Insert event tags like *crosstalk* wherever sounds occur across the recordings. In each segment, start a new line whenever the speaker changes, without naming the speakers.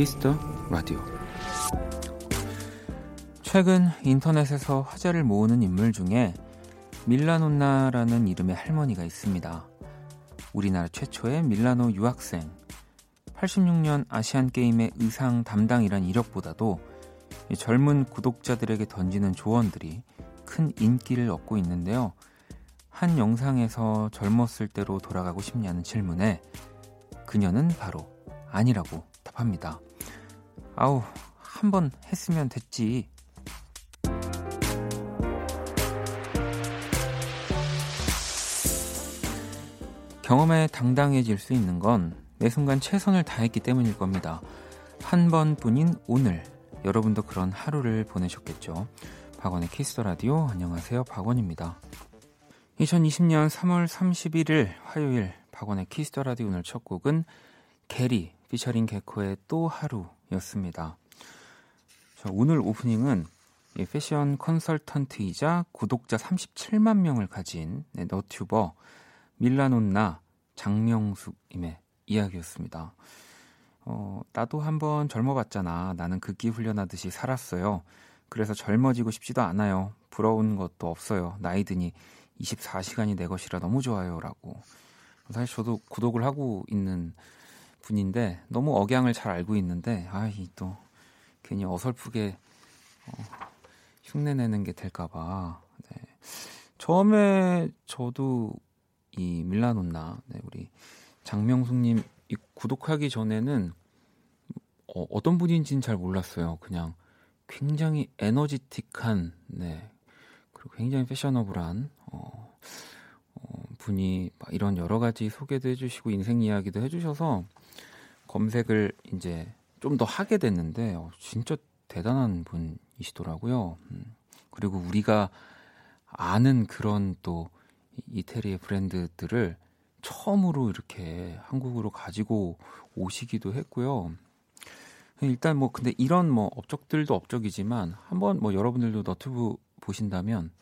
키스 더 라디오 최근 인터넷에서 화제를 모으는 인물 중에 밀라논나라는 이름의 할머니가 있습니다. 우리나라 최초의 밀라노 유학생, 86년 아시안 게임의 의상 담당이란 이력보다도 젊은 구독자들에게 던지는 조언들이 큰 인기를 얻고 있는데요. 한 영상에서 젊었을 때로 돌아가고 싶냐는 질문에 그녀는 바로 아니라고 답합니다. 아우, 한 번 했으면 됐지. 경험에 당당해질 수 있는 건 매 순간 최선을 다했기 때문일 겁니다. 한 번뿐인 오늘 여러분도 그런 하루를 보내셨겠죠. 박원의 키스 더 라디오 안녕하세요. 박원입니다. 2020년 3월 31일 화요일 박원의 키스 더 라디오 오늘 첫 곡은 개리 피처링 개코의 또 하루 였습니다. 자, 오늘 오프닝은 패션 컨설턴트이자 구독자 37만 명을 가진 네, 너튜버 밀라논나 장명숙님의 이야기였습니다. 어, 나도 한번 젊어봤잖아. 나는 극기 훈련하듯이 살았어요. 그래서 젊어지고 싶지도 않아요. 부러운 것도 없어요. 나이 드니 24시간이 내 것이라 너무 좋아요. 라고. 사실 저도 구독을 하고 있는 분인데 너무 억양을 잘 알고 있는데 아이 또 괜히 어설프게 어, 흉내 내는 게 될까봐 네. 처음에 저도 이 밀라논나 네, 우리 장명숙님 구독하기 전에는 어, 어떤 분인지는 잘 몰랐어요. 그냥 굉장히 에너지틱한 네 그리고 굉장히 패셔너블한 어, 어, 분이 이런 여러 가지 소개도 해주시고 인생 이야기도 해주셔서 검색을 이제 좀 더 하게 됐는데 어, 진짜 대단한 분이시더라고요. 음, 그리고 우리가 아는 그런 또 이태리의 브랜드들을 처음으로 이렇게 한국으로 가지고 오시기도 했고요. 일단 뭐 근데 이런 뭐 업적들도 업적이지만 한번 뭐 여러분들도 너튜브 보신다면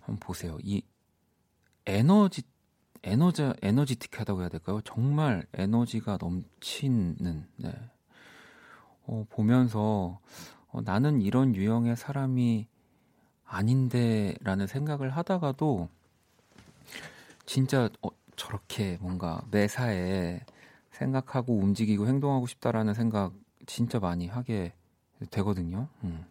한번 보세요. 이 에너지 에너지 에너지틱하다고 해야 될까요? 정말 에너지가 넘치는 네. 어, 보면서 어, 나는 이런 유형의 사람이 아닌데라는 생각을 하다가도 진짜 어, 저렇게 뭔가 매사에 생각하고 움직이고 행동하고 싶다라는 생각 진짜 많이 하게 되거든요. 음.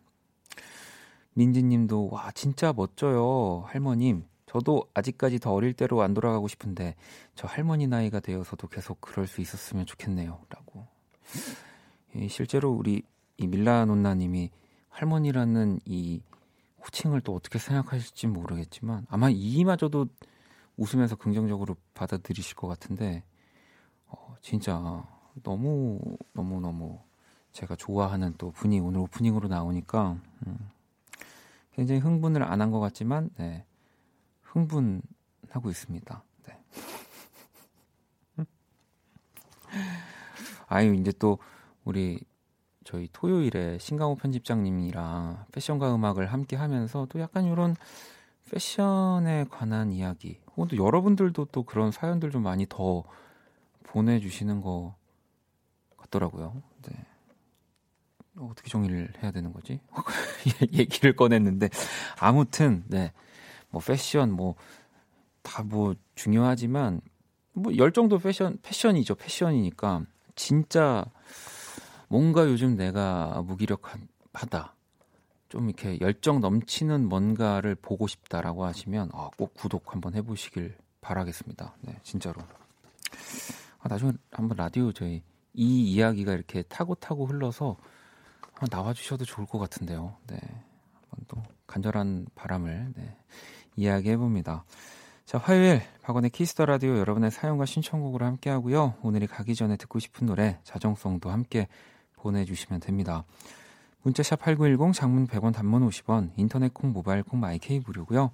민지님도 와 진짜 멋져요 할머님. 저도 아직까지 더 어릴 때로 안 돌아가고 싶은데 저 할머니 나이가 되어서도 계속 그럴 수 있었으면 좋겠네요.라고. 실제로 우리 이 밀라 논나님이 할머니라는 이 호칭을 또 어떻게 생각하실지 모르겠지만 아마 이마저도 웃으면서 긍정적으로 받아들이실 것 같은데 어, 진짜 너무 너무 너무 제가 좋아하는 또 분이 오늘 오프닝으로 나오니까 음, 굉장히 흥분을 안 한 것 같지만 네, 흥분하고 있습니다. 네. 아유 이제 또 우리 저희 토요일에 신강호 편집장님이랑 패션과 음악을 함께 하면서 또 약간 이런 패션에 관한 이야기 혹은 또 여러분들도 또 그런 사연들 좀 많이 더 보내주시는 것 같더라고요. 네. 어떻게 정리를 해야 되는 거지? *laughs* 얘기를 꺼냈는데 아무튼 네. 뭐 패션 뭐 다뭐 뭐 중요하지만 뭐 열정도 패션 패션이죠. 패션이니까 진짜 뭔가 요즘 내가 무기력하다. 좀 이렇게 열정 넘치는 뭔가를 보고 싶다라고 하시면 아, 꼭 구독 한번 해보시길 바라겠습니다. 네, 진짜로. 아, 나중에 한번 라디오 저희 이 이야기가 이렇게 타고 타고 흘러서 한번 나와주셔도 좋을 것 같은데요. 네, 한번 또 간절한 바람을 네, 이야기해 봅니다. 자, 화요일 박원의 키스 더 라디오 여러분의 사연과 신청곡으로 함께 하고요. 오늘이 가기 전에 듣고 싶은 노래 자정송도 함께 보내주시면 됩니다. 문자샵 8910 장문 100원 단문 50원 인터넷 콩 모바일 콩 마이케이 무료고요.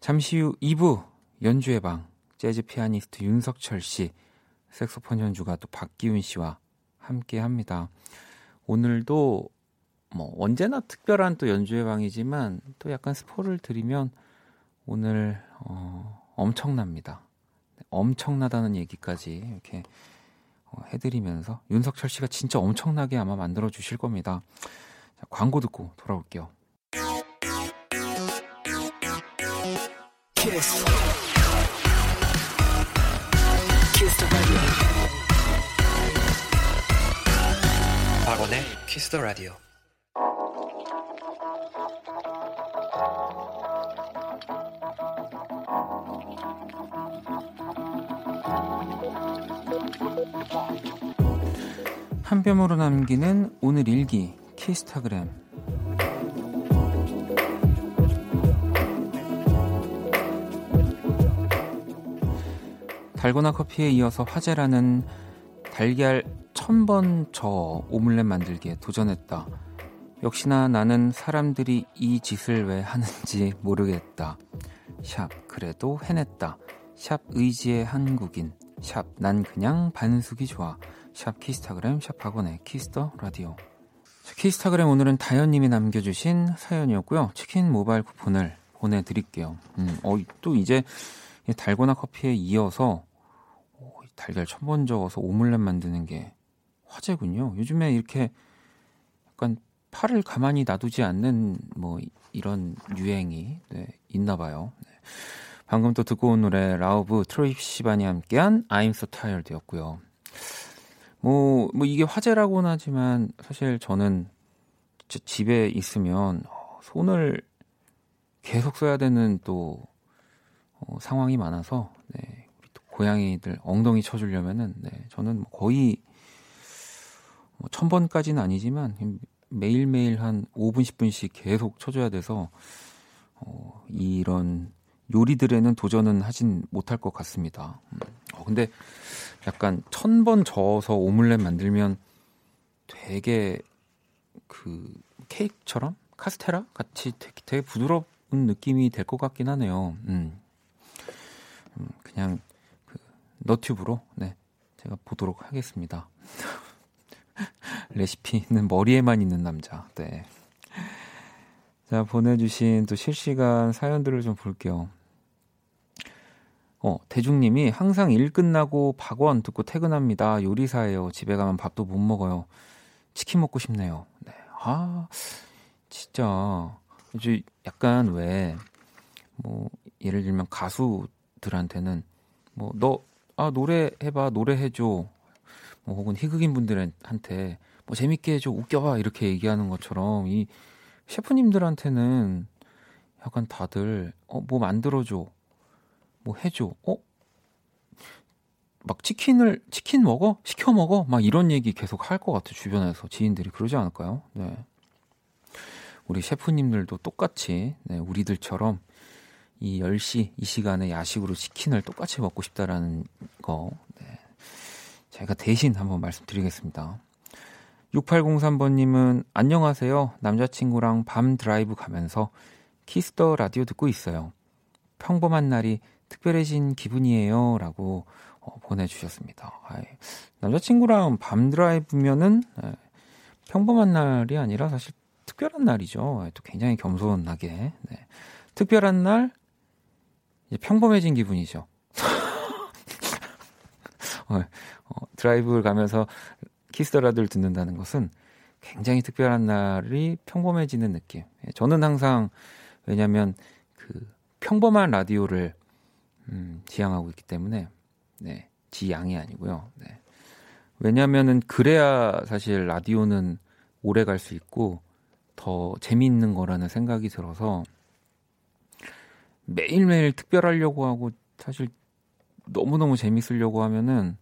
잠시 후 2부 연주의 방 재즈 피아니스트 윤석철 씨 색소폰 연주가 또 박기훈 씨와 함께 합니다. 오늘도 뭐 언제나 특별한 또 연주의 방이지만 또 약간 스포를 드리면 오늘 어, 엄청납니다. 엄청나다는 얘기까지 이렇게 어, 해드리면서 윤석철 씨가 진짜 엄청나게 아마 만들어 주실 겁니다. 자, 광고 듣고 돌아올게요. 키스. 키스 박원의 키스 더 라디오. 한 뼘으로 남기는 오늘 일기 키스타그램 달고나 커피에 이어서 화제라는 달걀 천번 저 오믈렛 만들기에 도전했다. 역시나 나는 사람들이 이 짓을 왜 하는지 모르겠다. 샵 그래도 해냈다. 샵 의지의 한국인. 샵 난 그냥 반숙이 좋아. 샵 키스타그램 샵 곽진언의 키스 더 라디오. 키스타그램 오늘은 다현님이 남겨주신 사연이었고요. 치킨 모바일 쿠폰을 보내드릴게요. 음, 어, 또 이제 달고나 커피에 이어서 어, 달걀 천 번 저어서 오믈렛 만드는 게 화제군요. 요즘에 이렇게 약간 팔을 가만히 놔두지 않는 뭐 이런 유행이 네, 있나 봐요. 네. 방금 또 듣고 온 노래 라우브 트로이 시반이 함께한 I'm So Tired였고요 뭐, 뭐 이게 화제라고는 하지만 사실 저는 집에 있으면 어, 손을 계속 써야 되는 또 어, 상황이 많아서 네, 또 고양이들 엉덩이 쳐주려면은 네, 저는 뭐 거의 뭐 천 번까지는 아니지만 매일 매일 한 5분 10분씩 계속 쳐줘야 돼서 어, 이런 요리들에는 도전은 하진 못할 것 같습니다. 음. 어, 근데 약간 천 번 저어서 오믈렛 만들면 되게 그 케이크처럼 카스테라 같이 되게, 되게 부드러운 느낌이 될 것 같긴 하네요. 음. 음 그냥 그 너튜브로 네 제가 보도록 하겠습니다. *laughs* 레시피는 머리에만 있는 남자. 네. 자 보내주신 또 실시간 사연들을 좀 볼게요. 어, 대중님이 항상 일 끝나고 박원 듣고 퇴근합니다. 요리사예요. 집에 가면 밥도 못 먹어요. 치킨 먹고 싶네요. 네. 아, 진짜. 이제 약간 왜, 뭐, 예를 들면 가수들한테는 뭐, 너, 아, 노래 해봐, 노래 해줘. 뭐, 혹은 희극인 분들한테 뭐, 재밌게 해줘, 웃겨봐. 이렇게 얘기하는 것처럼 이 셰프님들한테는 약간 다들, 어, 뭐 만들어줘. 뭐 해줘. 어? 막 치킨을 치킨 먹어? 시켜 먹어? 막 이런 얘기 계속 할 것 같아 주변에서 지인들이 그러지 않을까요? 네. 우리 셰프님들도 똑같이 네, 우리들처럼 이 10시 이 시간에 야식으로 치킨을 똑같이 먹고 싶다라는 거 네. 제가 대신 한번 말씀드리겠습니다. 6803번님은 안녕하세요. 남자친구랑 밤 드라이브 가면서 키스 더 라디오 듣고 있어요. 평범한 날이 특별해진 기분이에요. 라고 어, 보내주셨습니다. 아이, 남자친구랑 밤 드라이브면은 에, 예, 평범한 날이 아니라 사실 특별한 날이죠. 에, 또 굉장히 겸손하게. 네. 특별한 날, 이제 평범해진 기분이죠. *laughs* 어, 어, 드라이브를 가면서 키스더라들 듣는다는 것은 굉장히 특별한 날이 평범해지는 느낌. 예, 저는 항상 왜냐하면 그 평범한 라디오를 음, 지향하고 있기 때문에 네, 지양이 아니고요. 네. 왜냐하면은 그래야 사실 라디오는 오래 갈 수 있고 더 재미있는 거라는 생각이 들어서 매일매일 특별하려고 하고 사실 너무너무 재밌으려고 하면은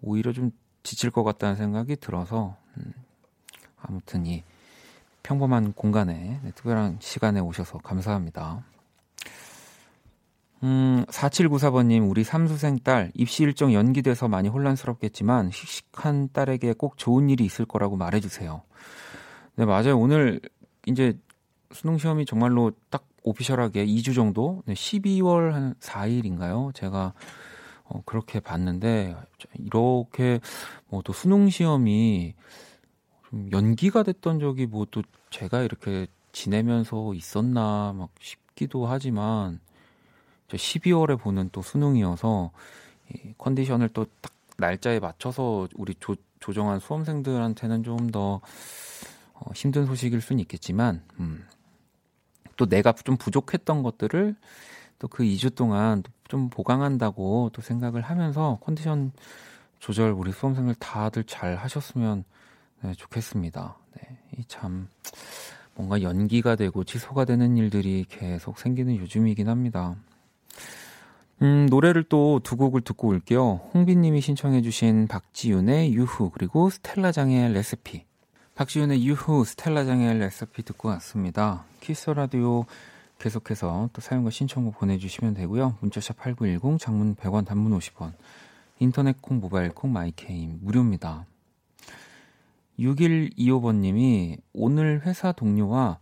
오히려 좀 지칠 것 같다는 생각이 들어서 음, 아무튼 이 평범한 공간에 네, 특별한 시간에 오셔서 감사합니다. 음, 4794번님, 우리 삼수생 딸, 입시 일정 연기돼서 많이 혼란스럽겠지만, 씩씩한 딸에게 꼭 좋은 일이 있을 거라고 말해주세요. 네, 맞아요. 오늘, 이제, 수능시험이 정말로 딱 오피셜하게 2주 정도, 네, 12월 한 4일인가요? 제가, 어, 그렇게 봤는데, 이렇게, 뭐 또 수능시험이 좀 연기가 됐던 적이 뭐 또 제가 이렇게 지내면서 있었나, 막 싶기도 하지만, 저 12월에 보는 또 수능이어서 이 컨디션을 또 딱 날짜에 맞춰서 우리 조, 조정한 수험생들한테는 좀 더 어, 힘든 소식일 수는 있겠지만 음, 또 내가 좀 부족했던 것들을 또 그 2주 동안 좀 보강한다고 또 생각을 하면서 컨디션 조절 우리 수험생들 다들 잘 하셨으면 네, 좋겠습니다. 네, 이참 뭔가 연기가 되고 취소가 되는 일들이 계속 생기는 요즘이긴 합니다. 음, 노래를 또 두 곡을 듣고 올게요. 홍빈님이 신청해주신 박지윤의 유후, 그리고 스텔라장의 레시피. 박지윤의 유후, 스텔라장의 레시피 듣고 왔습니다. 키스 더 라디오 계속해서 또 사연과 신청곡 보내주시면 되고요. 문자샵 8910, 장문 100원, 단문 50원. 인터넷 콩, 모바일 콩, 마이케이는 무료입니다. 6125번님이 오늘 회사 동료와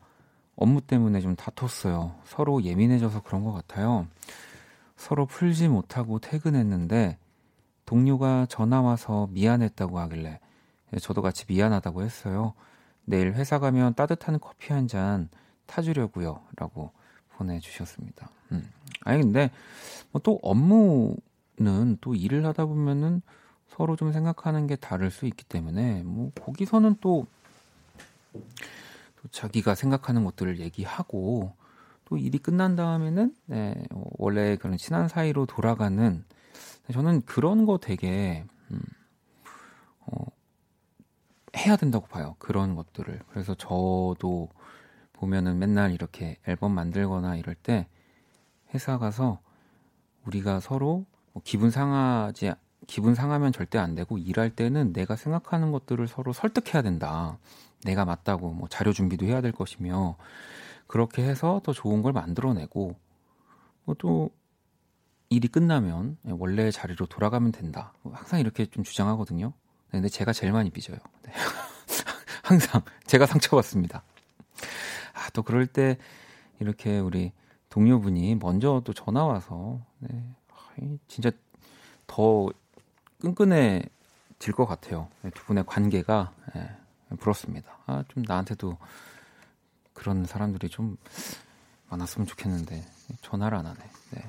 업무 때문에 좀 다퉜어요. 서로 예민해져서 그런 것 같아요. 서로 풀지 못하고 퇴근했는데 동료가 전화 와서 미안했다고 하길래 저도 같이 미안하다고 했어요. 내일 회사 가면 따뜻한 커피 한 잔 타주려고요. 라고 보내주셨습니다. 음. 아니, 근데 뭐 또 업무는 또 일을 하다 보면은 서로 좀 생각하는 게 다를 수 있기 때문에 뭐 거기서는 또, 또 자기가 생각하는 것들을 얘기하고 또 일이 끝난 다음에는 네, 원래 그런 친한 사이로 돌아가는 저는 그런 거 되게 음, 어, 해야 된다고 봐요. 그런 것들을. 그래서 저도 보면은 맨날 이렇게 앨범 만들거나 이럴 때 회사 가서 우리가 서로 뭐 기분 상하지 기분 상하면 절대 안 되고 일할 때는 내가 생각하는 것들을 서로 설득해야 된다. 내가 맞다고 뭐 자료 준비도 해야 될 것이며 그렇게 해서 더 좋은 걸 만들어내고 뭐또 일이 끝나면 원래 자리로 돌아가면 된다. 항상 이렇게 좀 주장하거든요. 네, 근데 제가 제일 많이 삐져요. 네. *laughs* 항상 제가 상처받습니다. 아, 또 그럴 때 이렇게 우리 동료분이 먼저 또 전화 와서 네, 진짜 더 끈끈해질 것 같아요. 네, 두 분의 관계가 네, 부럽습니다. 아, 좀 나한테도 그런 사람들이 좀 많았으면 좋겠는데 전화를 안 하네. 네.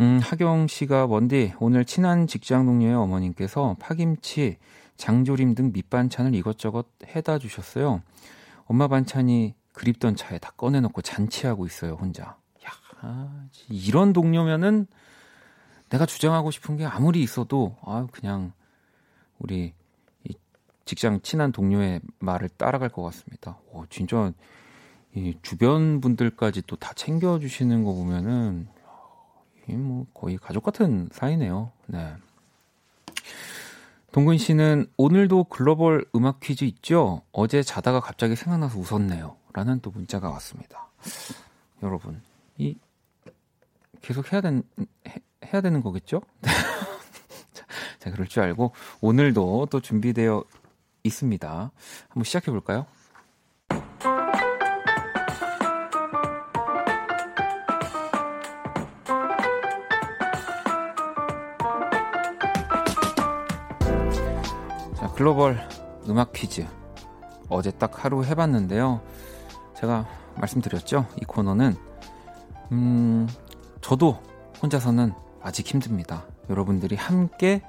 음, 하경 씨가 원디 오늘 친한 직장 동료의 어머님께서 파김치, 장조림 등 밑반찬을 이것저것 해다 주셨어요. 엄마 반찬이 그립던 차에 다 꺼내놓고 잔치하고 있어요 혼자. 야, 아, 이런 동료면은 내가 주장하고 싶은 게 아무리 있어도 아 그냥 우리 직장 친한 동료의 말을 따라갈 것 같습니다. 오, 진짜 이 주변 분들까지 또 다 챙겨주시는 거 보면은 뭐 거의 가족 같은 사이네요. 네. 동근 씨는 오늘도 글로벌 음악 퀴즈 있죠? 어제 자다가 갑자기 생각나서 웃었네요. 라는 또 문자가 왔습니다. 여러분, 이 계속 해야 된 해, 해야 되는 거겠죠? *laughs* 자, 그럴 줄 알고 오늘도 또 준비되어 있습니다. 한번 시작해 볼까요? 자, 글로벌 음악 퀴즈. 어제 딱 하루 해봤는데요. 제가 말씀드렸죠. 이 코너는, 음, 저도 혼자서는 아직 힘듭니다. 여러분들이 함께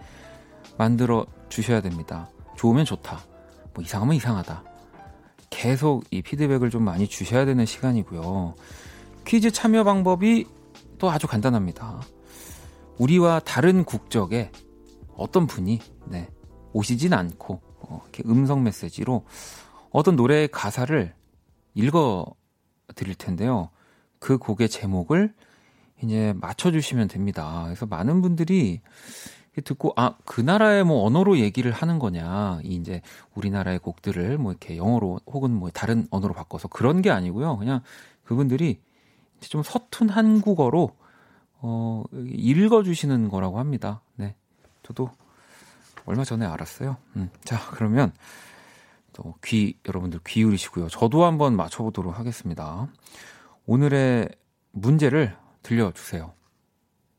만들어 주셔야 됩니다. 좋으면 좋다. 뭐 이상하면 이상하다. 계속 이 피드백을 좀 많이 주셔야 되는 시간이고요. 퀴즈 참여 방법이 또 아주 간단합니다. 우리와 다른 국적의 어떤 분이 네, 오시진 않고 어, 이렇게 음성 메시지로 어떤 노래의 가사를 읽어 드릴 텐데요. 그 곡의 제목을 이제 맞춰주시면 됩니다. 그래서 많은 분들이 듣고 아 그 나라의 뭐 언어로 얘기를 하는 거냐. 이 이제 우리나라의 곡들을 뭐 이렇게 영어로 혹은 뭐 다른 언어로 바꿔서 그런 게 아니고요. 그냥 그분들이 좀 서툰 한국어로 어 읽어주시는 거라고 합니다. 네. 저도 얼마 전에 알았어요. 음, 자 그러면 또 귀 여러분들 귀울이시고요. 저도 한번 맞춰보도록 하겠습니다. 오늘의 문제를 들려주세요.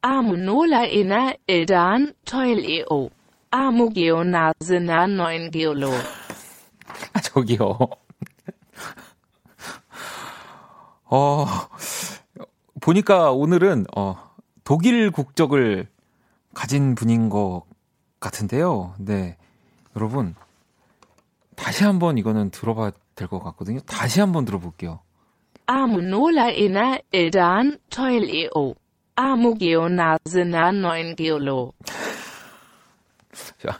Amunola inna ildan toileo. 아무게오나즈나 노인게올로.
아, 저기요. 어, 보니까 오늘은 어, 독일 국적을 가진 분인 것 같은데요. 네. 여러분, 다시 한번 이거는 들어봐야 될 것 같거든요. 다시 한번 들어볼게요.
9 Geolo.
자,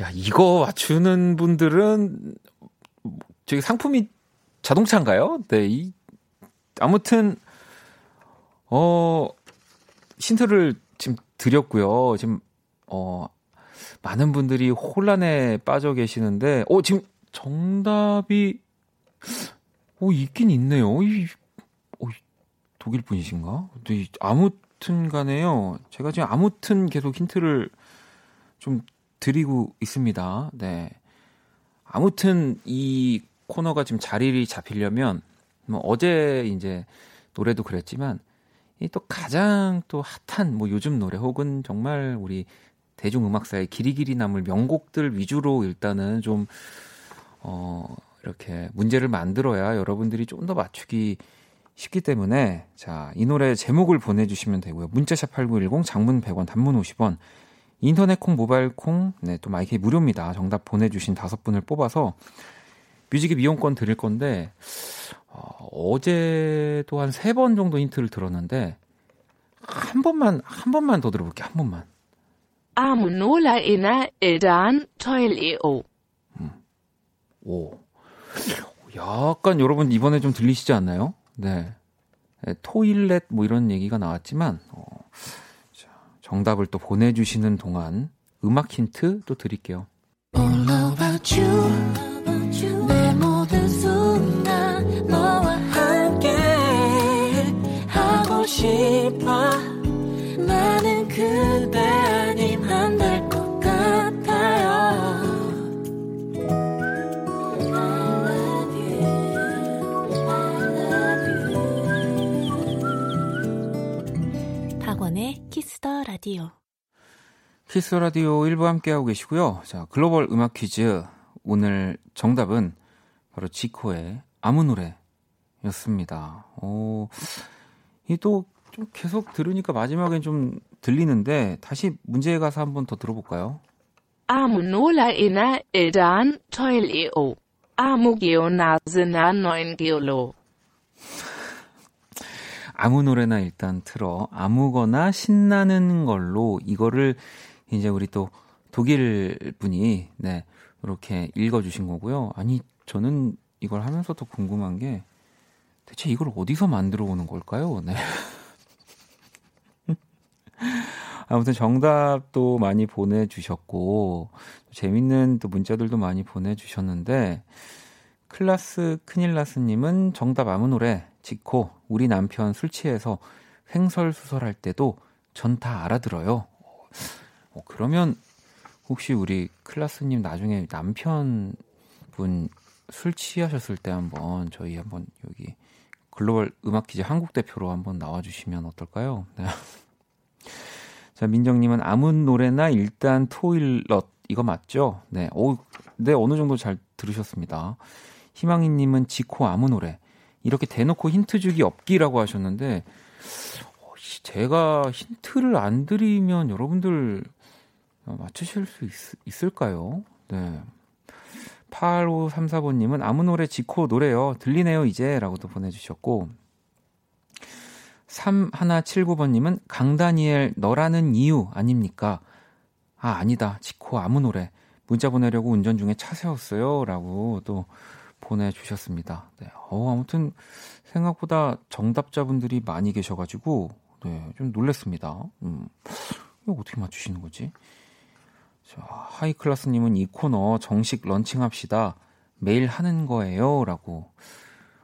야, 이거 맞추는 분들은 저기 상품이 자동차인가요? 네, 이 아무튼 어 힌트를 지금 드렸고요. 지금 어 많은 분들이 혼란에 빠져 계시는데 어 지금 정답이 어 있긴 있네요. 독일 분이신가? 네, 아무튼 간에요. 제가 지금 아무튼 계속 힌트를 좀 드리고 있습니다. 네. 아무튼 이 코너가 지금 자리를 잡히려면 뭐 어제 이제 노래도 그랬지만 이 또 가장 또 핫한 뭐 요즘 노래 혹은 정말 우리 대중음악사의 길이길이 남을 명곡들 위주로 일단은 좀 어, 이렇게 문제를 만들어야 여러분들이 좀 더 맞추기 쉽기 때문에 자, 이 노래 제목을 보내 주시면 되고요. 문자샵 8910 장문 100원 단문 50원 인터넷 콩, 모바일 콩, 네, 또 마이크 무료입니다. 정답 보내 주신 다섯 분을 뽑아서 뮤직앱 이용권 드릴 건데, 어, 어제도 한 세 번 정도 힌트를 들었는데, 한 번만, 한 번만 더 들어볼게요. 한 번만.
Amonola inner Ildan Toileo.
오. 약간 여러분 이번에 좀 들리시지 않나요? 네. 네, 토일렛 뭐 이런 얘기가 나왔지만, 어, 자, 정답을 또 보내주시는 동안 음악 힌트 또 드릴게요.
싶어 나는 그 키스 더 라디오
키스 라디오 1부 함께하고 계시고요. 자, 글로벌 음악 퀴즈. 오늘 정답은 바로 지코의 아무 노래였습니다. 오, 이또 좀 계속 들으니까 마지막엔 좀 들리는데 다시 문제의 가사 한번 더 들어볼까요?
Amonola inner Ildan Toileo. Amogeonasena 9 Geolo.
아무 노 래나 일단 틀어 아무거나 신나는 걸로 이거를 이제 우리 또 독일 분이 네 이렇게 읽어주신 거고요. 아니 저는 이걸 하면서 더 궁금한 게 대체 이걸 어디서 만들어 오는 걸까요? 네. *laughs* 아무튼 정답도 많이 보내주셨고 재밌는 또 문자들도 많이 보내주셨는데 클라스 큰일라스님은 정답 아무 노래 지코 우리 남편 술 취해서 횡설수설할 때도 전 다 알아들어요. 어, 그러면 혹시 우리 클라스님 나중에 남편분 술 취하셨을 때 한번 저희 한번 여기 글로벌 음악 퀴즈 한국 대표로 한번 나와주시면 어떨까요? 네. 자 민정님은 아무 노래나 일단 토일럿 이거 맞죠? 네, 오, 네 어느 정도 잘 들으셨습니다. 희망이님은 지코 아무 노래 이렇게 대놓고 힌트 주기 없기라고 하셨는데 어, 제가 힌트를 안 드리면 여러분들 맞추실 수 있, 을까요 네. 8534번님은 아무 노래 지코 노래요. 들리네요, 이제. 라고도 보내주셨고. 3179번님은 강다니엘 너라는 이유 아닙니까? 아, 아니다. 지코 아무 노래. 문자 보내려고 운전 중에 차 세웠어요. 라고 또 보내주셨습니다. 네. 어, 아무튼 생각보다 정답자분들이 많이 계셔가지고, 네, 좀 놀랬습니다. 음, 이거 어떻게 맞추시는 거지? 자, 하이클라스님은 이 코너 정식 런칭합시다. 매일 하는 거예요. 라고.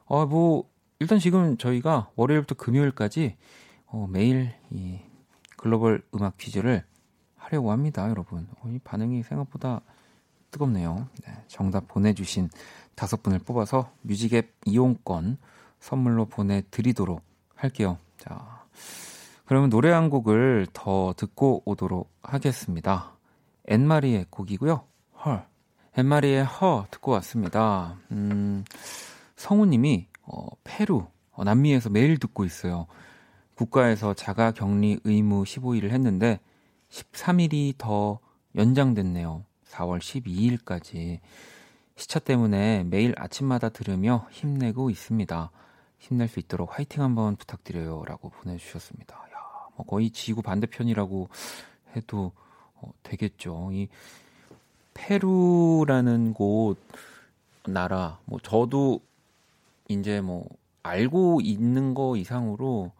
아, 뭐, 일단 지금 저희가 월요일부터 금요일까지 어, 매일 이 글로벌 음악 퀴즈를 하려고 합니다, 여러분. 어, 이 반응이 생각보다 뜨겁네요. 네, 정답 보내주신 다섯 분을 뽑아서 뮤직앱 이용권 선물로 보내드리도록 할게요. 자, 그러면 노래 한 곡을 더 듣고 오도록 하겠습니다. 앤마리의 곡이고요. 헐. 앤마리의 허 듣고 왔습니다. 음, 성우님이 어, 페루 어, 남미에서 매일 듣고 있어요. 국가에서 자가 격리 의무 15일을 했는데 13일이 더 연장됐네요. 4월 12일까지. 시차 때문에 매일 아침마다 들으며 힘내고 있습니다. 힘낼 수 있도록 화이팅 한번 부탁드려요. 라고 보내주셨습니다. 야, 뭐 거의 지구 반대편이라고 해도 어, 되겠죠. 이 페루라는 곳, 나라, 뭐 저도 이제 뭐 알고 있는 거 이상으로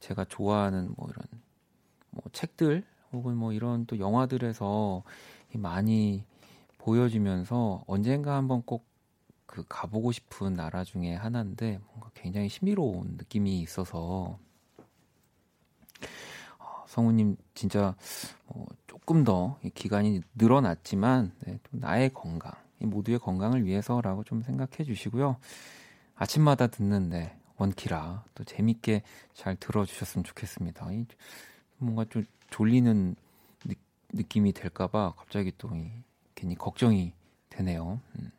제가 좋아하는 뭐 이런 뭐 책들 혹은 뭐 이런 또 영화들에서 많이 보여지면서 언젠가 한번 꼭 그 가보고 싶은 나라 중에 하나인데 뭔가 굉장히 신비로운 느낌이 있어서 어, 성우님 진짜 어, 조금 더 기간이 늘어났지만 네, 나의 건강, 모두의 건강을 위해서라고 좀 생각해 주시고요. 아침마다 듣는데 원키라 또 재밌게 잘 들어주셨으면 좋겠습니다. 뭔가 좀 졸리는 느, 낌이 될까봐 갑자기 또 괜히 걱정이 되네요. 음.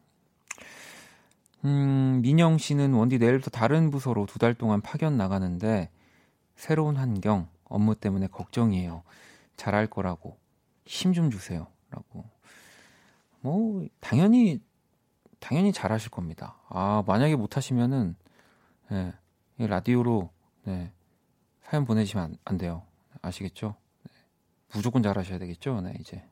음, 민영 씨는 원디 내일부터 다른 부서로 두 달 동안 파견 나가는데 새로운 환경, 업무 때문에 걱정이에요. 잘할 거라고 힘 좀 주세요. 라고. 뭐, 당연히, 당연히 잘하실 겁니다. 아, 만약에 못 하시면은, 네, 라디오로, 네, 사연 보내시면 안, 안 돼요. 아시겠죠? 네, 무조건 잘하셔야 되겠죠? 네, 이제.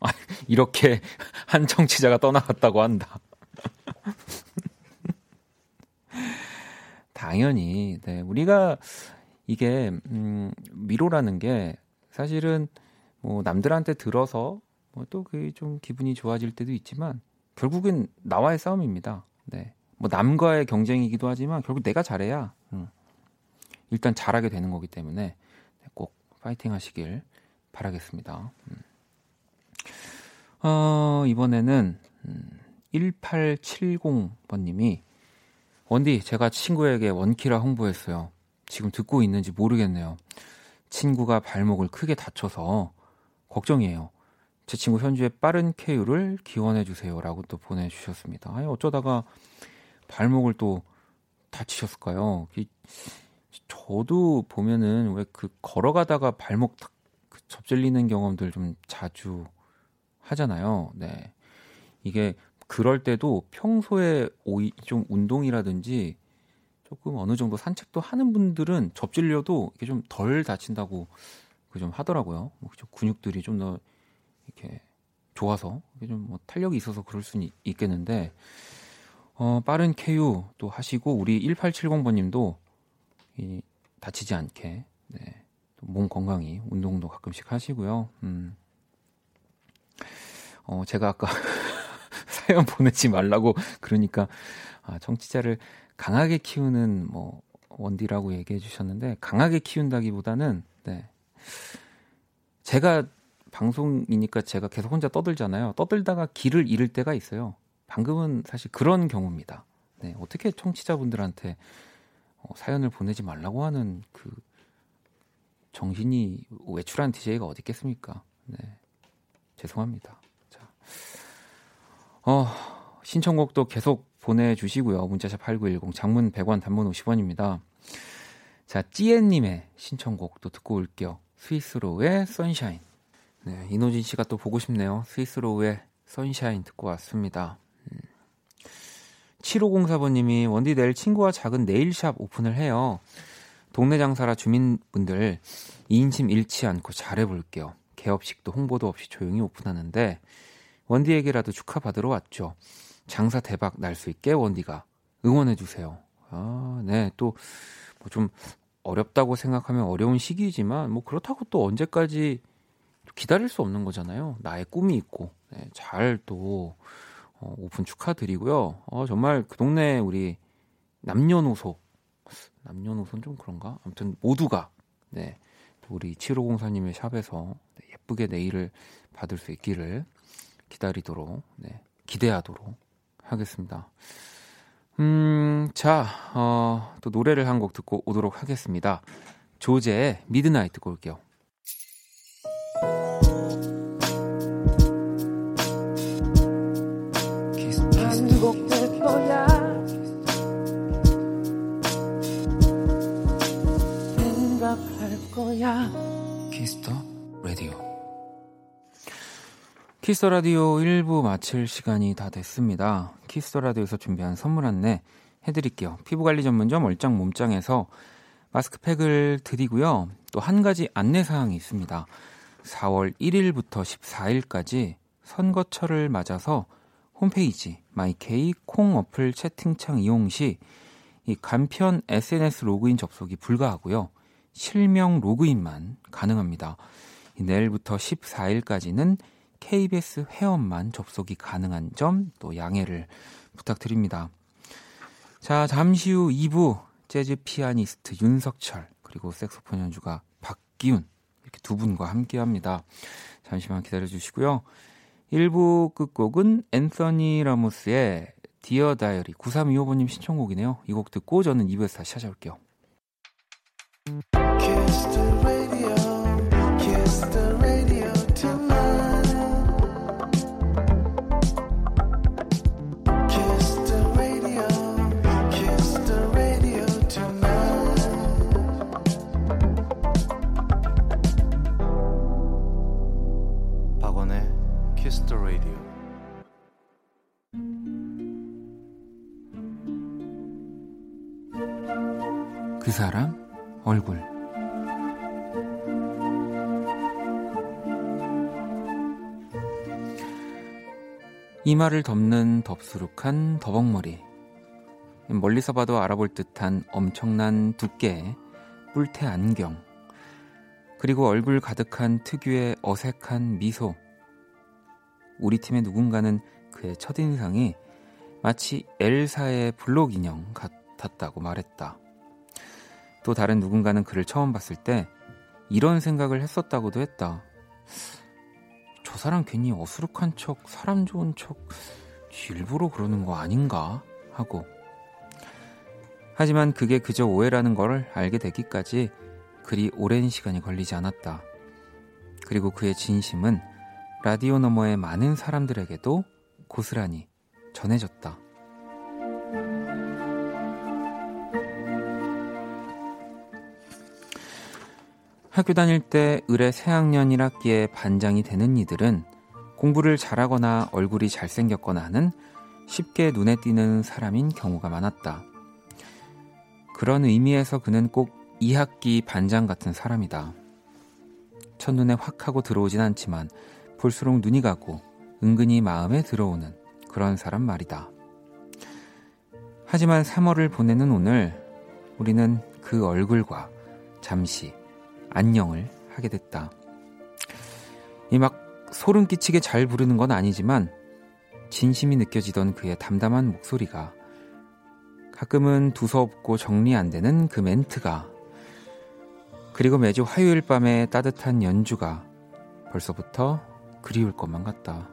아, *laughs* 이렇게 한 청취자가 떠나갔다고 한다. *laughs* 당연히, 네, 우리가 이게, 음, 위로라는 게 사실은 뭐 남들한테 들어서 뭐 또 그게 좀 기분이 좋아질 때도 있지만 결국엔 나와의 싸움입니다. 네. 뭐 남과의 경쟁이기도 하지만 결국 내가 잘해야 음, 일단 잘하게 되는 거기 때문에 꼭 파이팅 하시길 바라겠습니다. 음. 어, 이번에는 음, 1870번님이 원디 제가 친구에게 원키라 홍보했어요. 지금 듣고 있는지 모르겠네요. 친구가 발목을 크게 다쳐서 걱정이에요. 제 친구 현주의 빠른 쾌유를 기원해 주세요라고 또 보내주셨습니다. 아니, 어쩌다가 발목을 또 다치셨을까요? 저도 보면은 왜 그 걸어가다가 발목 탁그 접질리는 경험들 좀 자주 하잖아요. 네. 이게 그럴 때도 평소에 오이 좀 운동이라든지 조금 어느 정도 산책도 하는 분들은 접질려도 이게 좀 덜 다친다고 좀 하더라고요. 뭐 근육들이 좀 더 이렇게 좋아서 이게 좀 뭐 탄력이 있어서 그럴 수는 있겠는데 어, 빠른 KU 또 하시고 우리 1870번님도 이, 다치지 않게 네, 몸 건강히 운동도 가끔씩 하시고요. 음. 어, 제가 아까 *laughs* 사연 보내지 말라고 그러니까 아, 청취자를 강하게 키우는 뭐 원디라고 얘기해 주셨는데 강하게 키운다기보다는 네. 제가 방송이니까 제가 계속 혼자 떠들잖아요. 떠들다가 길을 잃을 때가 있어요. 방금은 사실 그런 경우입니다. 네, 어떻게 청취자분들한테 어, 사연을 보내지 말라고 하는 그 정신이 외출한 DJ가 어디 있겠습니까? 네, 죄송합니다. 자, 어, 신청곡도 계속 보내주시고요. 문자샵 8910 장문 100원 단문 50원입니다. 자, 찌엔님의 신청곡도 듣고 올게요. 스위스로우의 선샤인. 네, 이노진 씨가 또 보고 싶네요. 스위스로우의 선샤인 듣고 왔습니다. 7504번님이 원디 내일 친구와 작은 네일샵 오픈을 해요. 동네 장사라 주민분들 이인심 잃지 않고 잘해볼게요. 개업식도 홍보도 없이 조용히 오픈하는데 원디에게라도 축하받으러 왔죠. 장사 대박 날 수 있게 원디가 응원해주세요. 아, 네. 또, 뭐 좀 어렵다고 생각하면 어려운 시기이지만, 뭐 그렇다고 또 언제까지 기다릴 수 없는 거잖아요. 나의 꿈이 있고, 네, 잘또 어, 오픈 축하드리고요. 어, 정말 그 동네 우리 남녀노소, 남녀노소는 좀 그런가? 아무튼 모두가, 네. 우리 7504님의 샵에서 네, 예쁘게 네일을 받을 수 있기를 기다리도록, 네, 기대하도록 하겠습니다. 음, 자, 어, 또 노래를 한 곡 듣고 오도록 하겠습니다. 조제의 Midnight 듣고 올게요. 거야. 키스 더 라디오. 키스 더 라디오 1부 마칠 시간이 다 됐습니다. 키스 더 라디오에서 준비한 선물 안내 해드릴게요. 피부관리 전문점 얼짱 몸짱에서 마스크팩을 드리고요. 또 한 가지 안내 사항이 있습니다. 4월 1일부터 14일까지 선거철을 맞아서 홈페이지 마이케이 콩 어플 채팅창 이용 시 이 간편 SNS 로그인 접속이 불가하고요. 실명 로그인만 가능합니다. 내일부터 14일까지는 KBS 회원만 접속이 가능한 점 또 양해를 부탁드립니다. 자, 잠시 후 2부 재즈 피아니스트 윤석철 그리고 색소폰 연주가 박기훈 이렇게 두 분과 함께 합니다. 잠시만 기다려 주시고요. 1부 끝곡은 앤서니 라모스의 디어 다이어리 9325번님 신청곡이네요. 이 곡 듣고 저는 2부에서 다시 찾아올게요. 이마를 덮는 덥수룩한 더벅머리 멀리서 봐도 알아볼 듯한 엄청난 두께 뿔테 안경 그리고 얼굴 가득한 특유의 어색한 미소 우리 팀의 누군가는 그의 첫인상이 마치 엘사의 블록 인형 같았다고 말했다. 또 다른 누군가는 그를 처음 봤을 때 이런 생각을 했었다고도 했다. 저 사람 괜히 어수룩한 척, 사람 좋은 척, 일부러 그러는 거 아닌가? 하고. 하지만 그게 그저 오해라는 걸 알게 되기까지 그리 오랜 시간이 걸리지 않았다. 그리고 그의 진심은 라디오 너머의 많은 사람들에게도 고스란히 전해졌다. 학교 다닐 때 을의 새학년 1학기에 반장이 되는 이들은 공부를 잘하거나 얼굴이 잘생겼거나 하는 쉽게 눈에 띄는 사람인 경우가 많았다. 그런 의미에서 그는 꼭 2학기 반장 같은 사람이다. 첫눈에 확 하고 들어오진 않지만 볼수록 눈이 가고 은근히 마음에 들어오는 그런 사람 말이다. 하지만 3월을 보내는 오늘 우리는 그 얼굴과 잠시 안녕을 하게 됐다. 이 막 소름 끼치게 잘 부르는 건 아니지만 진심이 느껴지던 그의 담담한 목소리가 가끔은 두서없고 정리 안 되는 그 멘트가 그리고 매주 화요일 밤의 따뜻한 연주가 벌써부터 그리울 것만 같다.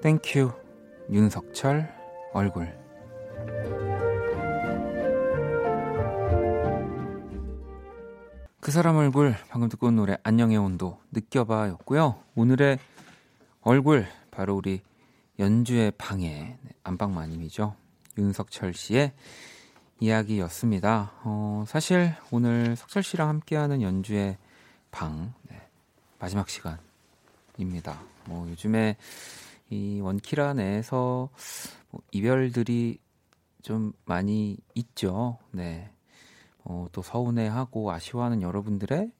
Thank you 윤석철 얼굴 그 사람 얼굴 방금 듣고 온 노래 안녕의 온도 느껴봐였고요. 오늘의 얼굴 바로 우리 연주의 방해 안방 마님이죠. 윤석철 씨의 이야기였습니다. 어, 사실 오늘 석철 씨랑 함께하는 연주의 방 네, 마지막 시간입니다. 뭐 요즘에 이 원키라 내에서 뭐 이별들이 좀 많이 있죠. 네. 어, 또 서운해하고 아쉬워하는 여러분들의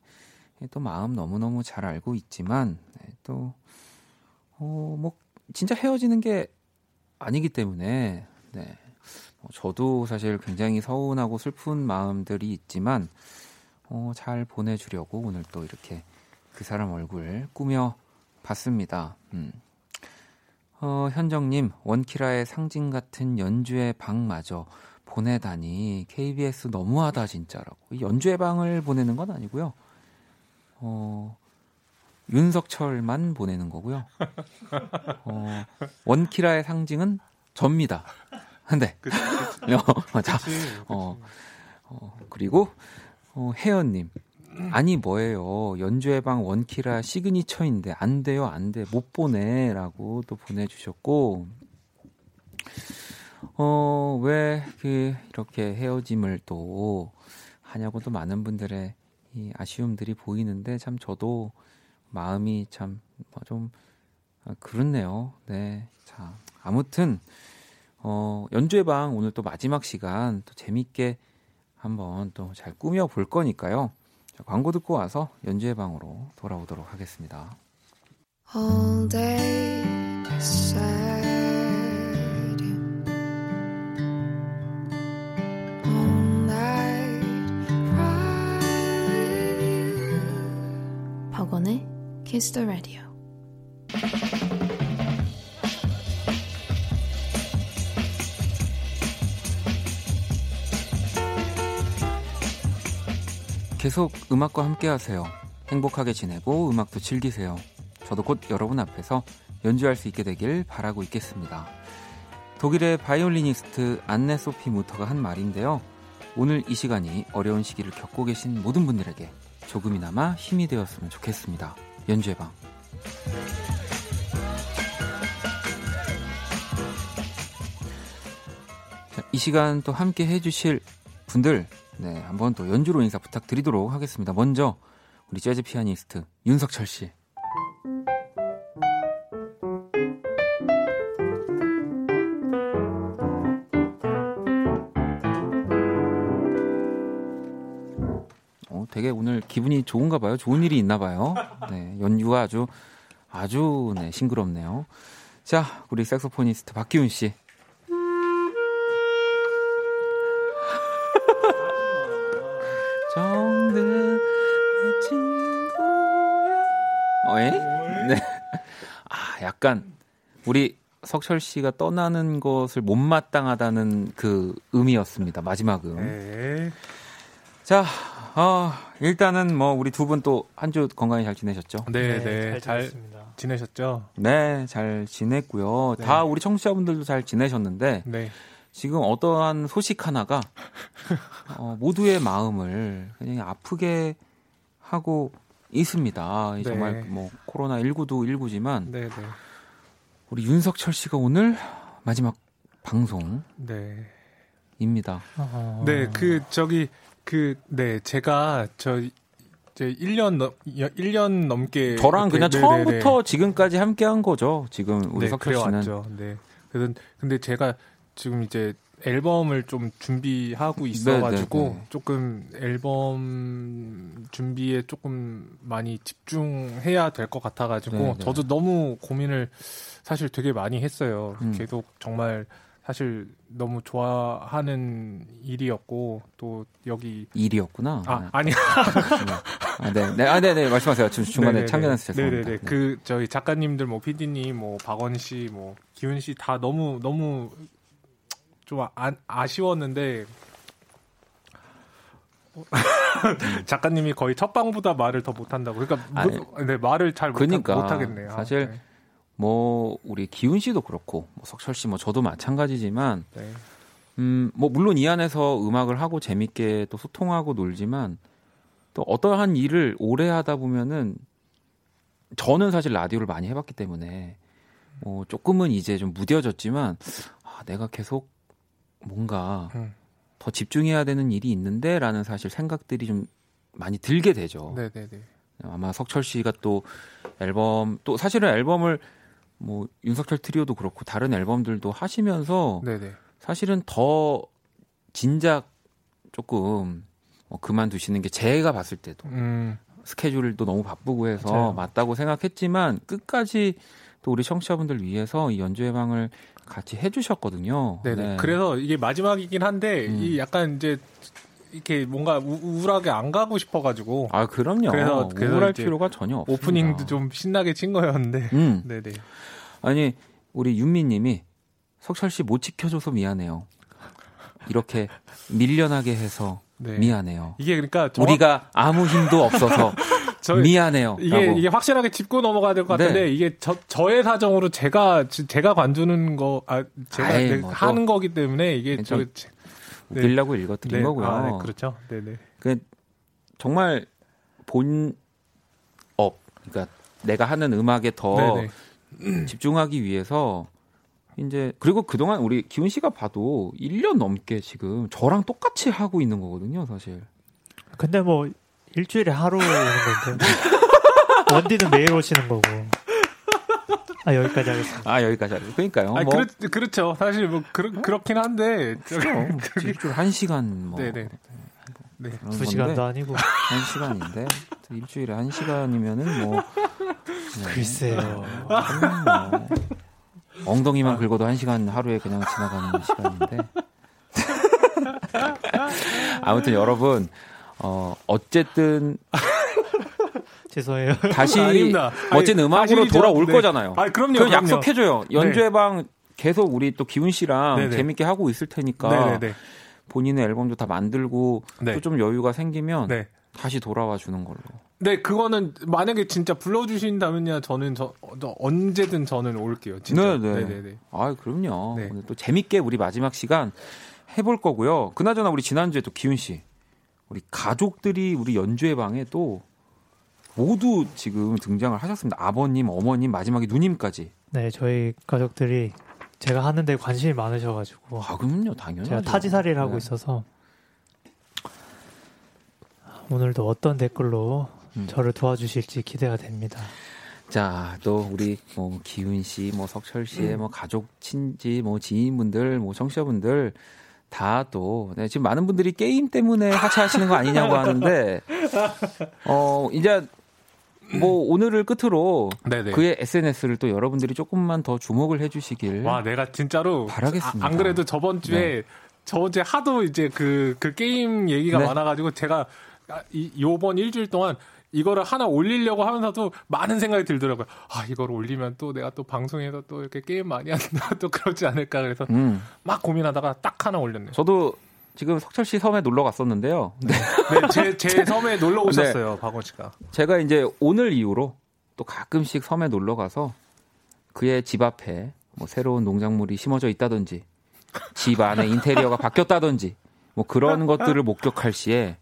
또 마음 너무너무 잘 알고 있지만 네, 또 어, 뭐 진짜 헤어지는 게 아니기 때문에 네. 어, 저도 사실 굉장히 서운하고 슬픈 마음들이 있지만 어, 잘 보내주려고 오늘 또 이렇게 그 사람 얼굴 꾸며 봤습니다. 음. 어, 현정님, 원키라의 상징 같은 연주의 방마저 보내다니 KBS 너무하다 진짜라고. 연주의 방을 보내는 건 아니고요. 어, 윤석철만 보내는 거고요. 어, 원키라의 상징은 접니다. 네. *laughs*
그치, 그치.
어, 자,
그치, 그치.
어, 어, 그리고 어, 혜연님. 아니 뭐예요 연주의 방 원키라 시그니처인데 안 돼요 안 돼 못 보내라고 또 보내주셨고 어, 왜 그 이렇게 헤어짐을 또 하냐고 또 많은 분들의 이 아쉬움들이 보이는데 참 저도 마음이 참좀 아, 그렇네요. 네. 자, 아무튼 어, 연주회 방 오늘 또 마지막 시간 또 재밌게 한번 또 잘 꾸며 볼 거니까요. 자, 광고 듣고 와서 연주회 방으로 돌아오도록 하겠습니다.
all day sad all night cry
박원의 Kiss the Radio.
계속 음악과 함께 하세요. 행복하게 지내고 음악도 즐기세요. 저도 곧 여러분 앞에서 연주할 수 있게 되길 바라고 있겠습니다. 독일의 바이올리니스트 안네 소피 무터가 한 말인데요. 오늘 이 시간이 어려운 시기를 겪고 계신 모든 분들에게 조금이나마 힘이 되었으면 좋겠습니다. 연주의 방. 자, 이 시간 또 함께 해주실 분들, 네, 한번 또 연주로 인사 부탁드리도록 하겠습니다. 먼저, 우리 재즈 피아니스트 윤석철 씨. 어, 되게 오늘 기분이 좋은가 봐요. 좋은 일이 있나 봐요. 네, 연주가 아주 아주 네, 싱그럽네요. 자, 우리 색소포니스트 박기훈 씨. 에? 네. 아, 약간 우리 석철 씨가 떠나는 것을 못마땅하다는 그 의미였습니다. 마지막 음.
네.
자, 어, 일단은 뭐 우리 두 분 또 한 주 건강히 잘 지내셨죠?
네,
네,
네. 잘잘
지냈습니다.
지내셨죠?
네, 잘 지냈고요.
네.
다 우리 청취자분들도 잘 지내셨는데
네.
지금 어떠한 소식 하나가 어, 모두의 마음을 그냥 아프게 하고 있습니다. 이
네.
정말 뭐 코로나 19도 19지만
네, 네.
우리 윤석철 씨가 오늘 마지막 방송 입니다.
네. 네, 그 저기 그 네, 제가 저 이제 1년 넘 1년 넘게
저랑 그냥
네, 네,
처음부터
네,
지금까지 함께 한 거죠. 지금 우리
네,
석철 씨는
그래왔죠. 네. 그래서 근데 제가 지금 이제 앨범을 좀 준비하고 있어가지고
네, 네.
조금 앨범 준비에 조금 많이 집중해야 될 것 같아가지고
네, 네.
저도 너무 고민을 사실 되게 많이 했어요.
음.
계속 정말 사실 너무 좋아하는 일이었고 또 여기
일이었구나.
아 아니 *laughs*
아, 네, 네, 아, 네, 네, 말씀하세요. 중- 중간에
네네네.
참견해서 죄송합니다.
네네네. 그 저희 작가님들 뭐 PD님 뭐 박원 씨, 뭐 기훈 씨 다 너무 너무 좀 아, 아쉬웠는데 *laughs* 작가님이 거의 첫 방보다 말을 더 못한다고. 그러니까
아니,
뭐- 네 말을 잘 못,
그러니까
못하겠네요.
사실
네.
뭐 우리 기훈 씨도 그렇고 뭐 석철 씨, 뭐 저도 마찬가지지만,
네.
음, 뭐 물론 이 안에서 음악을 하고 재밌게 또 소통하고 놀지만 또 어떠한 일을 오래 하다 보면은 저는 사실 라디오를 많이 해봤기 때문에 뭐 조금은 이제 좀 무뎌졌지만 아, 내가 계속 뭔가
음.
더 집중해야 되는 일이 있는데라는 사실 생각들이 좀 많이 들게 되죠.
네네네.
아마 석철 씨가 또 앨범 또 사실은 앨범을 뭐 윤석철 트리오도 그렇고 다른 앨범들도 하시면서
네네.
사실은 더 진작 조금 뭐 그만두시는 게 제가 봤을 때도
음.
스케줄도 너무 바쁘고 해서
맞아요.
맞다고 생각했지만 끝까지 또 우리 청취자분들 위해서 이 연주 예방을 같이 해주셨거든요.
네네.
네.
그래서 이게 마지막이긴 한데
음.
이 약간 이제 이렇게 뭔가 우, 우울하게 안 가고 싶어가지고
아 그럼요.
그래서- 그래서
우울할 필요가 전혀 없습니다.
오프닝도 좀 신나게 친 거였는데.
음. *laughs*
네네.
아니 우리 윤미님이 석철 씨 못 지켜줘서 미안해요. 이렇게 밀려나게 해서
네.
미안해요.
이게 그러니까 정확-
우리가 아무 힘도 없어서 *laughs*
저희-
미안해요.
이게
라고.
이게 확실하게 짚고 넘어가야 될 것 같은데
네.
이게 저 저의 사정으로 제가 지- 제가 관두는 거 아 제가
아이,
네,
뭐 또.
하는 거기 때문에 이게 저
괜찮- 웃기려고 읽어드린
네,
거고요.
아, 네, 그렇죠. 네네.
정말 본업 그러니까 내가 하는 음악에 더
네네.
집중하기 위해서 이제 그리고 그동안 우리 기훈 씨가 봐도 1년 넘게 지금 저랑 똑같이 하고 있는 거거든요, 사실.
근데 뭐 일주일에 하루 오는 건데 원디는 매일 오시는 거고. 아 여기까지 하겠습니다.
아, 여기까지 하죠. 그러니까요.
아니,
뭐
그렇, 그렇죠. 사실 뭐 그렇, 그렇긴 한데.
그럼 일주일 한 시간 뭐
네네. 네.
그런
두 시간도 아니고.
한 시간인데 일주일에 한 시간이면은 뭐 네.
글쎄요.
뭐 엉덩이만 긁어도 한 시간 하루에 그냥 지나가는 시간인데 *laughs* 아무튼 여러분 어 어쨌든 *laughs*
죄송해요.
다시 *laughs*
아닙니다.
멋진
아니,
음악으로
사실이죠.
돌아올
네.
거잖아요.
아, 그럼요.
그
그럼요.
약속해줘요. 연주회 방 계속 우리 또 기훈 씨랑
네네.
재밌게 하고 있을 테니까
네네네.
본인의 앨범도 다 만들고
네.
또좀 여유가 생기면
네.
다시 돌아와 주는 걸로.
네, 그거는 만약에 진짜 불러주신다면야 저는 저, 저 언제든 저는 올게요. 진짜.
네네.
네네네.
아, 그럼요.
네.
오늘 또 재밌게 우리 마지막 시간 해볼 거고요. 그나저나 우리 지난주에 또 기훈 씨, 우리 가족들이 우리 연주회 방에 또 모두 지금 등장을 하셨습니다. 아버님, 어머님, 마지막에 누님까지.
네, 저희 가족들이 제가 하는데 관심이 많으셔가지고
아, 그럼요, 당연히.
제가 타지살이를 하고 있어서 오늘도 어떤 댓글로
음.
저를 도와주실지 기대가 됩니다.
자, 또 우리 뭐 기훈 씨, 뭐 석철 씨의
음.
뭐 가족, 친지, 뭐 지인분들, 뭐 청취자분들 다또 네, 지금 많은 분들이 게임 때문에 하차하시는 거 아니냐고 하는데 어 이제 뭐 오늘을 끝으로
네네.
그의 SNS를 또 여러분들이 조금만 더 주목을 해주시길
와, 내가 진짜로
바라겠습니다.
아, 안 그래도 저번 주에 저번 주에 하도 이제 그, 그 게임 얘기가
네.
많아가지고 제가 아, 이, 요번 일주일 동안 이거를 하나 올리려고 하면서도 많은 생각이 들더라고요. 아, 이걸 올리면 또 내가 또 방송에서 또 이렇게 게임 많이 한다 *laughs* 또 그러지 않을까 그래서
음,
막 고민하다가 딱 하나 올렸네요.
저도 지금 석철 씨 섬에 놀러 갔었는데요. 네.
네, 제, *laughs* 제 섬에 놀러 오셨어요, 박원 씨가.
제가 이제 오늘 이후로 또 가끔씩 섬에 놀러 가서 그의 집 앞에 뭐 새로운 농작물이 심어져 있다든지 집 안에 인테리어가 바뀌었다든지 뭐 그런 것들을 목격할 시에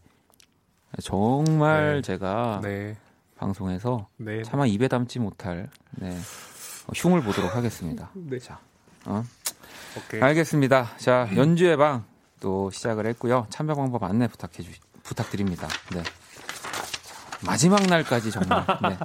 정말
네.
제가
네,
방송에서
네.
차마 입에 담지 못할 네, 어, 흉을 보도록 하겠습니다. *laughs*
네.
자, 어?
오케이.
알겠습니다. 자, 연주의 방 또 시작을 했고요. 참여 방법 안내 부탁해 주 부탁드립니다. 네. 자, 마지막 날까지 정말 네.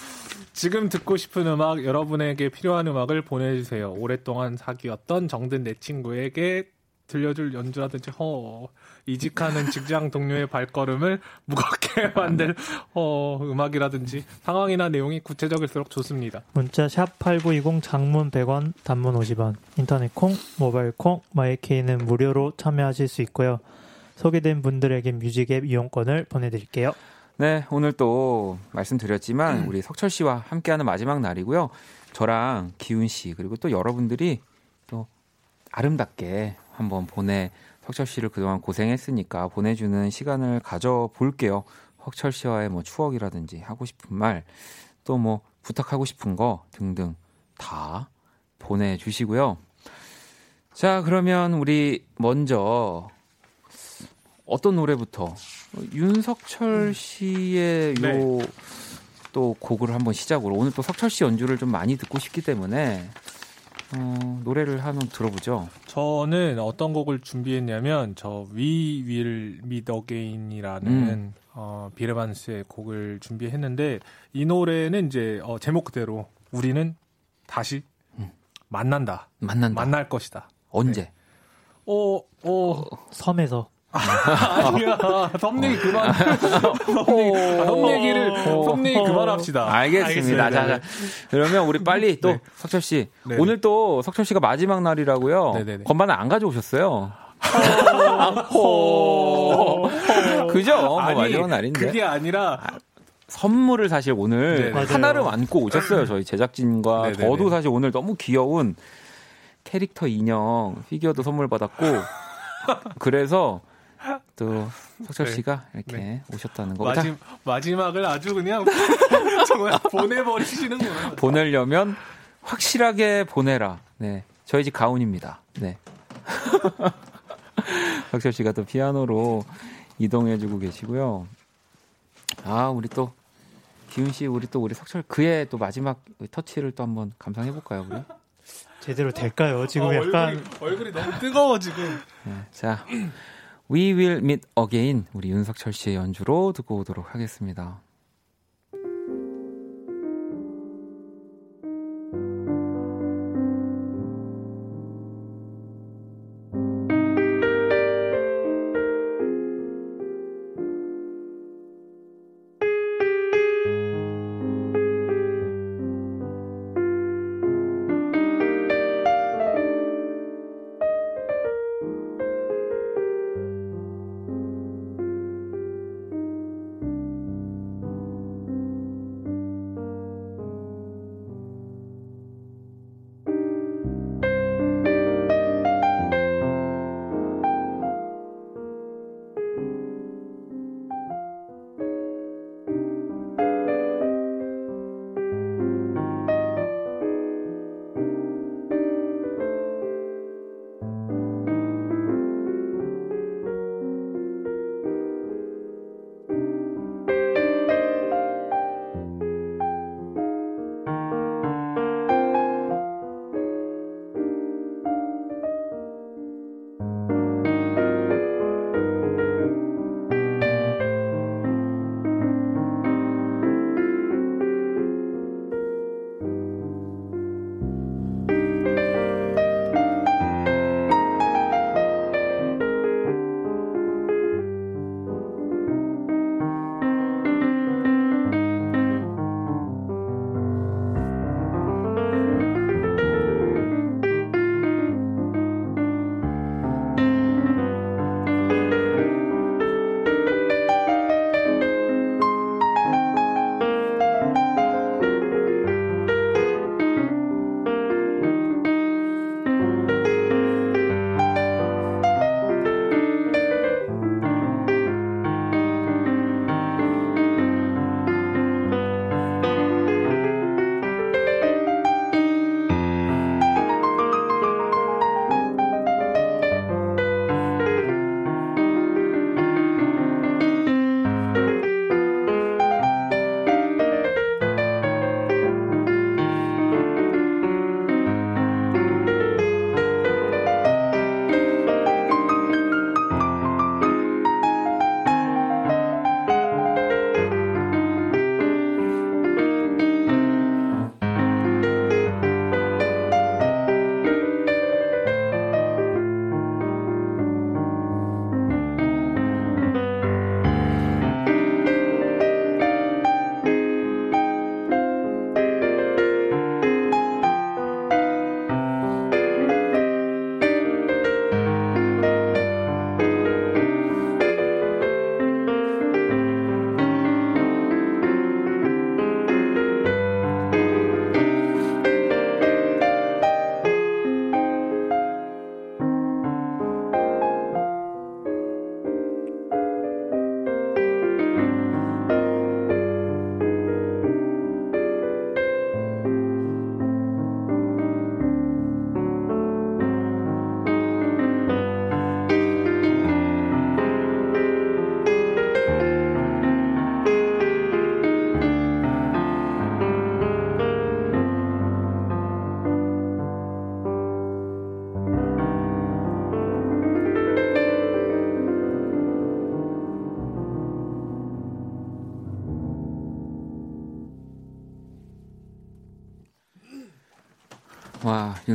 *laughs*
지금 듣고 싶은 음악, 여러분에게 필요한 음악을 보내주세요. 오랫동안 사귀었던 정든 내 친구에게 들려줄 연주라든지, 허, 이직하는 직장 동료의 발걸음을 무겁게 *laughs* 만들, 어, 음악이라든지, 상황이나 내용이 구체적일수록 좋습니다.
문자 샵 8920 장문 100원, 단문 50원, 인터넷 콩, 모바일 콩, 마이케이는 무료로 참여하실 수 있고요. 소개된 분들에게 뮤직앱 이용권을 보내드릴게요.
네, 오늘 또 말씀드렸지만 우리 석철 씨와 함께하는 마지막 날이고요. 저랑 기훈 씨 그리고 또 여러분들이 또 아름답게 한번 보내 석철 씨를 그동안 고생했으니까 보내주는 시간을 가져 볼게요. 석철 씨와의 뭐 추억이라든지 하고 싶은 말 또 뭐 부탁하고 싶은 거 등등 다 보내주시고요. 자, 그러면 우리 먼저 어떤 노래부터 어, 윤석철 씨의
네.
요또 곡을 한번 시작으로 오늘 또 석철 씨 연주를 좀 많이 듣고 싶기 때문에 어, 노래를 한번 들어보죠.
저는 어떤 곡을 준비했냐면, 저 We Will Meet Again이라는,
음.
어, 비르반스의 곡을 준비했는데, 이 노래는 이제, 어, 제목 그대로, 우리는 다시 만난다.
만난다.
만날 것이다.
언제?
어, 어,
섬에서
아니야. *laughs* 섬 얘기 그만. 얘기, 아, 섬 얘기를, 섬 얘기 그만합시다.
알겠습니다.
알겠습니다.
자, 자. 그러면 우리 빨리 또
네.
석철 씨
네.
오늘 또 석철 씨가 마지막 날이라고요.
네네네.
건반을 안 가져오셨어요. *laughs* 그죠? 뭐
아니,
마지막 날인데
그게 아니라,
선물을 사실 오늘
네,
맞아요.
하나를 안고 오셨어요. 저희 제작진과
네네네.
저도 사실 오늘 너무 귀여운 캐릭터 인형 피규어도 선물 받았고 *laughs* 그래서 또 석철
네.
씨가 이렇게
네.
오셨다는 거. 자,
마지, 마지막을 아주 그냥, *laughs* 정말 보내버리시는구나.
보내려면 확실하게 보내라. 네. 저희 집 가훈입니다. 네. *laughs* 석철 씨가 또 피아노로 이동해주고 계시고요. 아, 우리 또 기훈 씨, 우리 또 우리 석철 그의 또 마지막 터치를 또 한번 감상해 볼까요, 우리?
제대로 될까요? 지금
어,
약간
얼굴이, 얼굴이 너무 뜨거워 지금.
네, 자, We Will Meet Again 우리 윤석철 씨의 연주로 듣고 오도록 하겠습니다.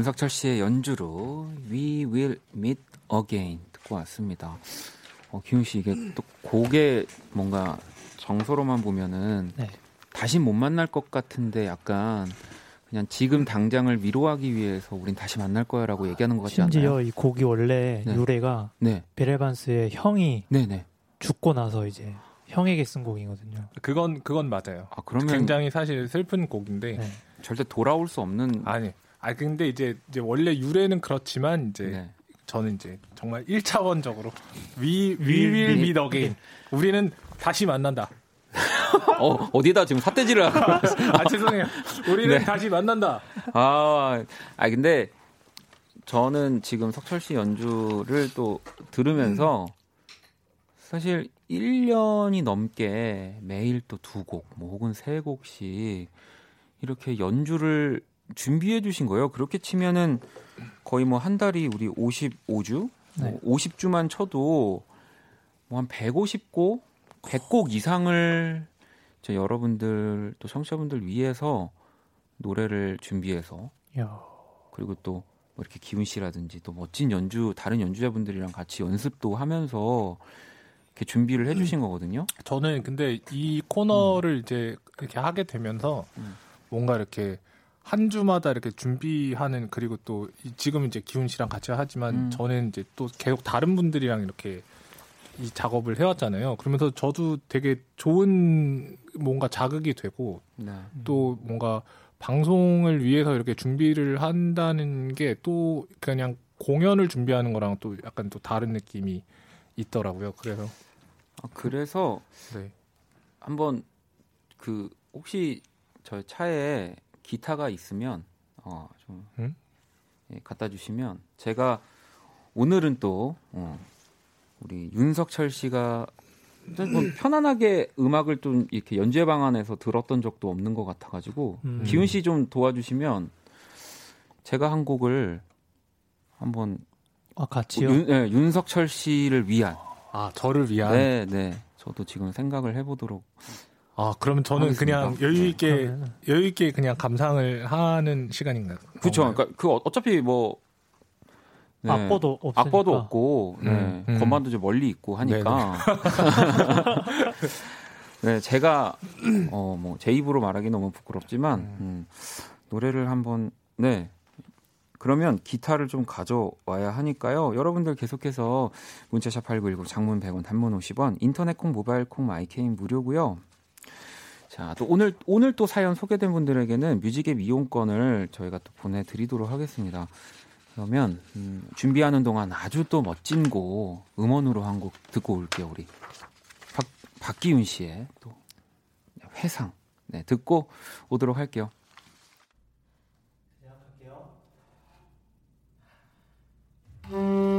윤석철 씨의 연주로 We Will Meet Again 듣고 왔습니다. 어, 기훈 씨 이게 또 곡의 뭔가 정서로만 보면은
네.
다시 못 만날 것 같은데 약간 그냥 지금 당장을 위로하기 위해서 우린 다시 만날 거야라고 얘기하는 것 같지 않나요?
심지어 이 곡이 원래
네.
노래가
네,
베레반스의 형이
네, 네.
죽고 나서 이제 형에게 쓴 곡이거든요.
그건 그건 맞아요.
아 그러면
굉장히 사실 슬픈 곡인데
네.
절대 돌아올 수 없는
아니. 아 근데 이제 이제 원래 유래는 그렇지만 이제
네.
저는 이제 정말 1차원적으로 We, we
Will
will
meet
meet again. 우리는 다시 만난다.
어, 어디다 지금 삿대질을 하고
아 *laughs* 죄송해요. 우리는
네.
다시 만난다.
아, 아 근데 저는 지금 석철 씨 연주를 또 들으면서 사실 1년이 넘게 매일 또 두 곡, 뭐 혹은 세 곡씩 이렇게 연주를 준비해 주신 거예요. 그렇게 치면은 거의 뭐 한 달이 우리 55주,
네.
50주만 쳐도 뭐 한 150곡, 100곡 이상을 저 여러분들 또 청취자분들 위해서 노래를 준비해서
야,
그리고 또 뭐 이렇게 기훈 씨라든지 또 멋진 연주 다른 연주자분들이랑 같이 연습도 하면서 이렇게 준비를 해주신 거거든요.
저는 근데 이 코너를 이제 이렇게 하게 되면서
음.
뭔가 이렇게 한 주마다 이렇게 준비하는 그리고 또 이- 지금 이제 기훈 씨랑 같이 하지만
음.
저는 이제 또 계속 다른 분들이랑 이렇게 이 작업을 해왔잖아요. 그러면서 저도 되게 좋은 뭔가 자극이 되고
네.
또 뭔가 방송을 위해서 이렇게 준비를 한다는 게 또 그냥 공연을 준비하는 거랑 또 약간 또 다른 느낌이 있더라고요. 그래서
아, 그래서
네.
한번 그 혹시 저 차에 기타가 있으면 어 좀
음?
예, 갖다 주시면 제가 오늘은 또 어, 우리 윤석철 씨가 뭐 *clears throat* 편안하게 음악을 좀 이렇게 연주회 방안에서 들었던 적도 없는 것 같아가지고
음.
기훈 씨 좀 도와주시면 제가 한 곡을 한번
아 같이요.
윤, 예, 윤석철 씨를 위한
아 저를 위한
네, 네. 저도 지금 생각을 해보도록
아 그러면 저는
알겠습니다.
그냥 여유 있게
그러면은
여유 있게 그냥 감상을 하는 시간인가요?
그렇죠. 그러니까 그 어- 어차피 뭐 네.
악보도 없으니까.
악보도 없고 네.
음, 음.
건반도 이제 멀리 있고 하니까 *laughs* 네 제가 어 뭐 제 입으로 말하기 너무 부끄럽지만 음, 노래를 한번 네 그러면 기타를 좀 가져와야 하니까요. 여러분들 계속해서 문자샵 8910 장문 100원 단문 50원 인터넷 콩 모바일 콩 마이케이는 무료고요. 자, 또 오늘 오늘 또 사연 소개된 분들에게는 뮤직앱 이용권을 저희가 또 보내 드리도록 하겠습니다. 그러면 음, 준비하는 동안 아주 또 멋진 곡 음원으로 한 곡 듣고 올게요 우리 박, 박기윤 씨의 또 회상 네 듣고 오도록 할게요.
아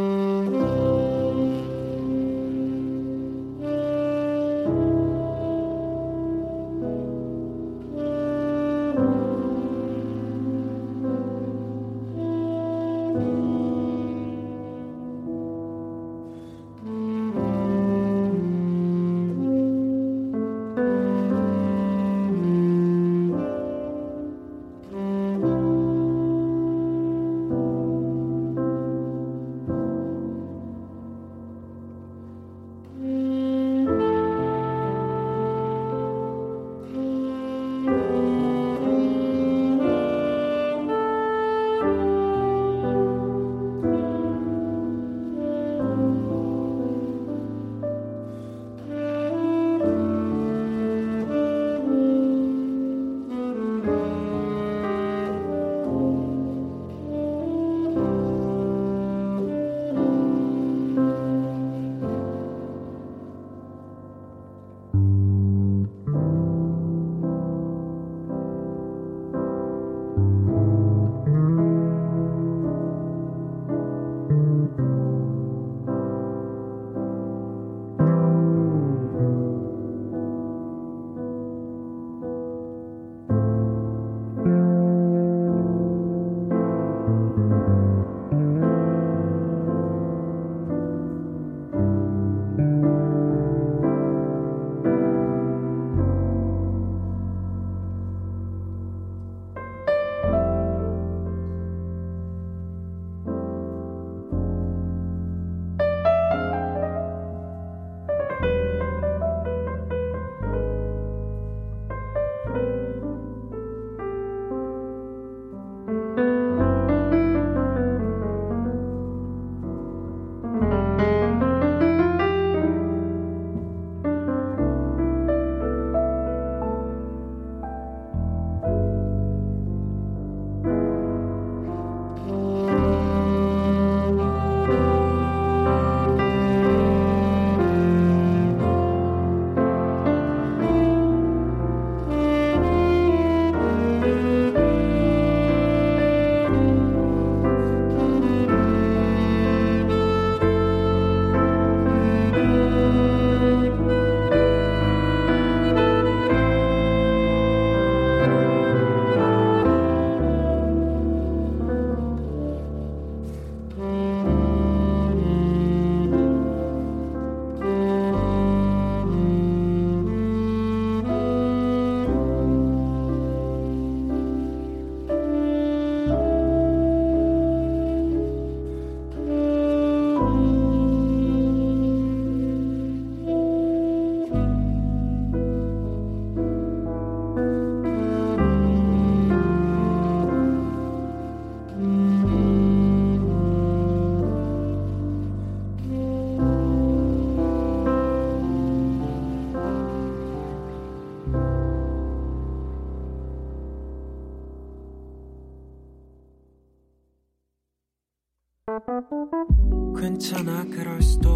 괜찮아 그럴 수도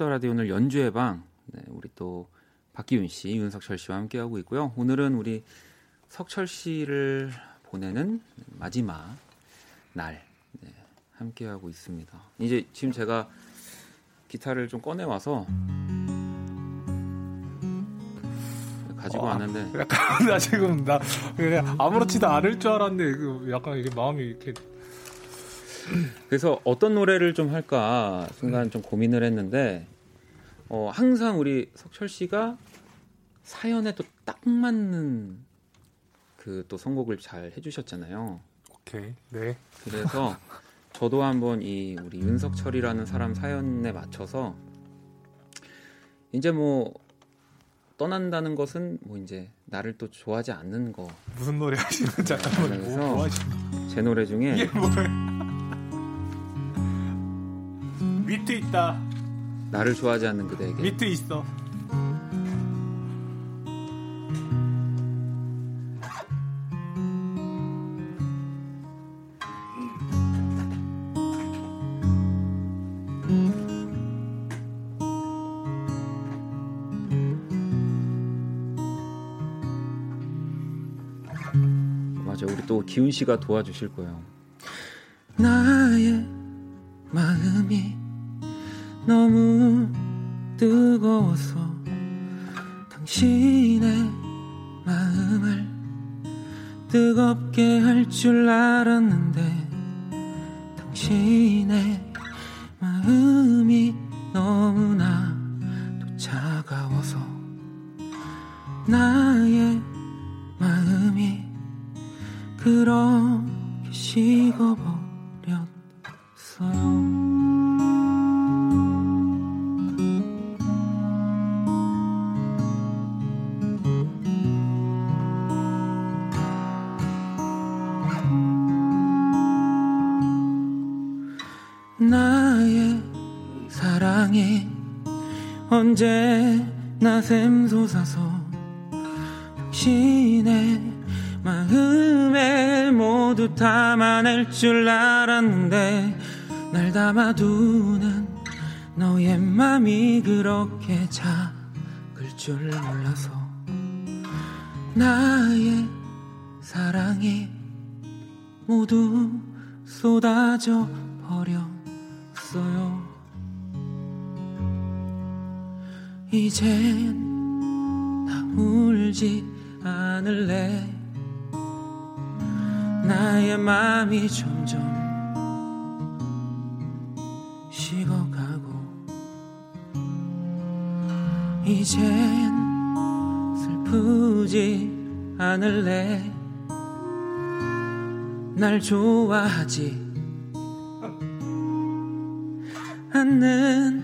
키스 더 라디오
오늘 연주의 방. 네, 우리 또 박기윤 씨, 윤석철 씨와 함께 하고 있고요. 오늘은 우리 석철 씨를 보내는 마지막 날 네, 함께 하고 있습니다. 이제 지금 제가 기타를 좀 꺼내 와서 가지고
와.
왔는데
약간 *laughs* 나 지금 나 그냥 아무렇지도 않을 줄 알았는데 그 약간 이게 마음이 이렇게
그래서 어떤 노래를 좀 할까 순간 좀 고민을 했는데 어, 항상 우리 석철 씨가 사연에 또 딱 맞는 그 또 선곡을 잘 해주셨잖아요.
오케이. 네.
그래서 *laughs* 저도 한번 이 우리 윤석철이라는 사람 사연에 맞춰서 이제 뭐 떠난다는 것은 뭐 이제 나를 또 좋아하지 않는 거. 제
무슨 노래 하시는 잠깐만 뭐,
그래서-
뭐 하시는
노래 중에
이게 뭐야 *laughs* 밑에 있다
나를 좋아하지 않는 그대에게
밑에 있어
맞아 우리 또 기훈 씨가 도와주실 거예요. 나의 마음이 너무 뜨거워서 당신의 마음을 뜨겁게 할 줄 알았는데 당신의 마음 담아두는 너의 맘이 그렇게 작을 줄 몰라서 나의 사랑이 모두 쏟아져 버렸어요. 이젠 나 울지 않을래? 나의 마음이 점점 이젠 슬프지 않을래? 날 좋아하지 않는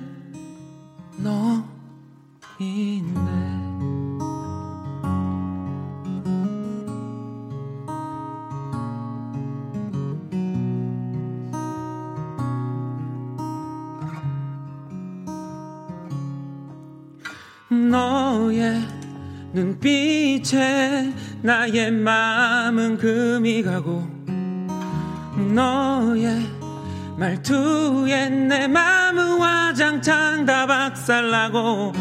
나의 마음은 금이 가고 너의 말투에 내 마음은 화장창 다 박살나고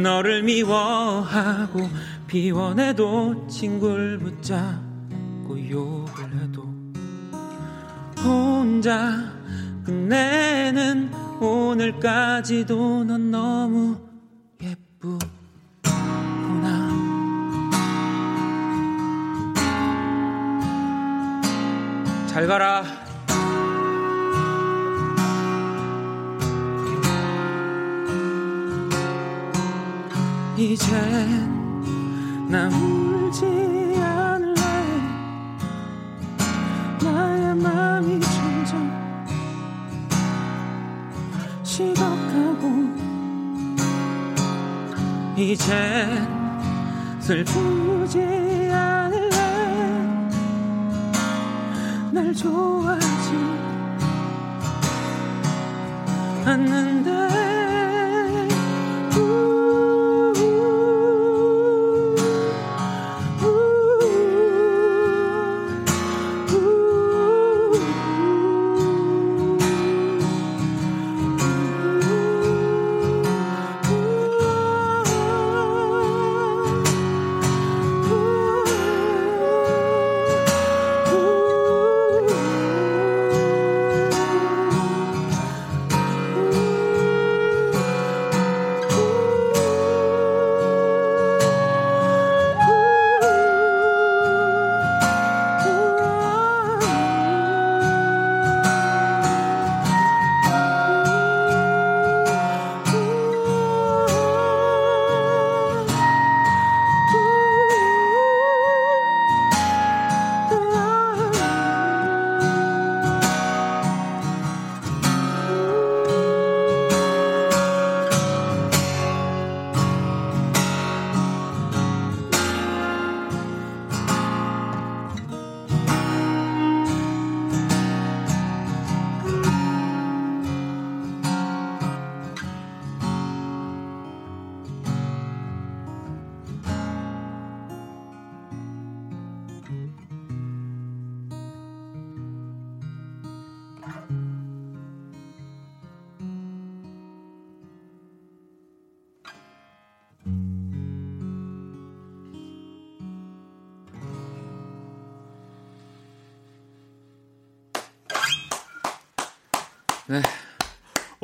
너를 미워하고 비워내도 친구를 붙잡고 욕을 해도 혼자 끝내는 오늘까지도 넌 너무 잘 가라. 이제 나 울지 않을래 나의 마음이 점점 식어가고
이제 슬프지 날 좋아하지 않는데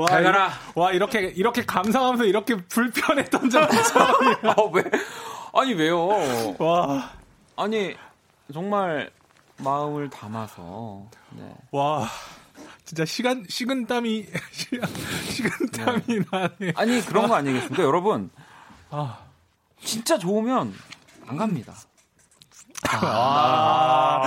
와,
잘 가라.
이- 와 이렇게 이렇게 감상하면서 이렇게 불편했던 적 처음이야. *laughs*
아, 왜? 아니 왜요?
와,
아니 정말 마음을 담아서 네.
와, 진짜 시간 식은 땀이 *laughs* 식은 땀이 나네.
아니 그런 거 아니겠습니까 여러분
아,
진짜 좋으면 안 갑니다
와,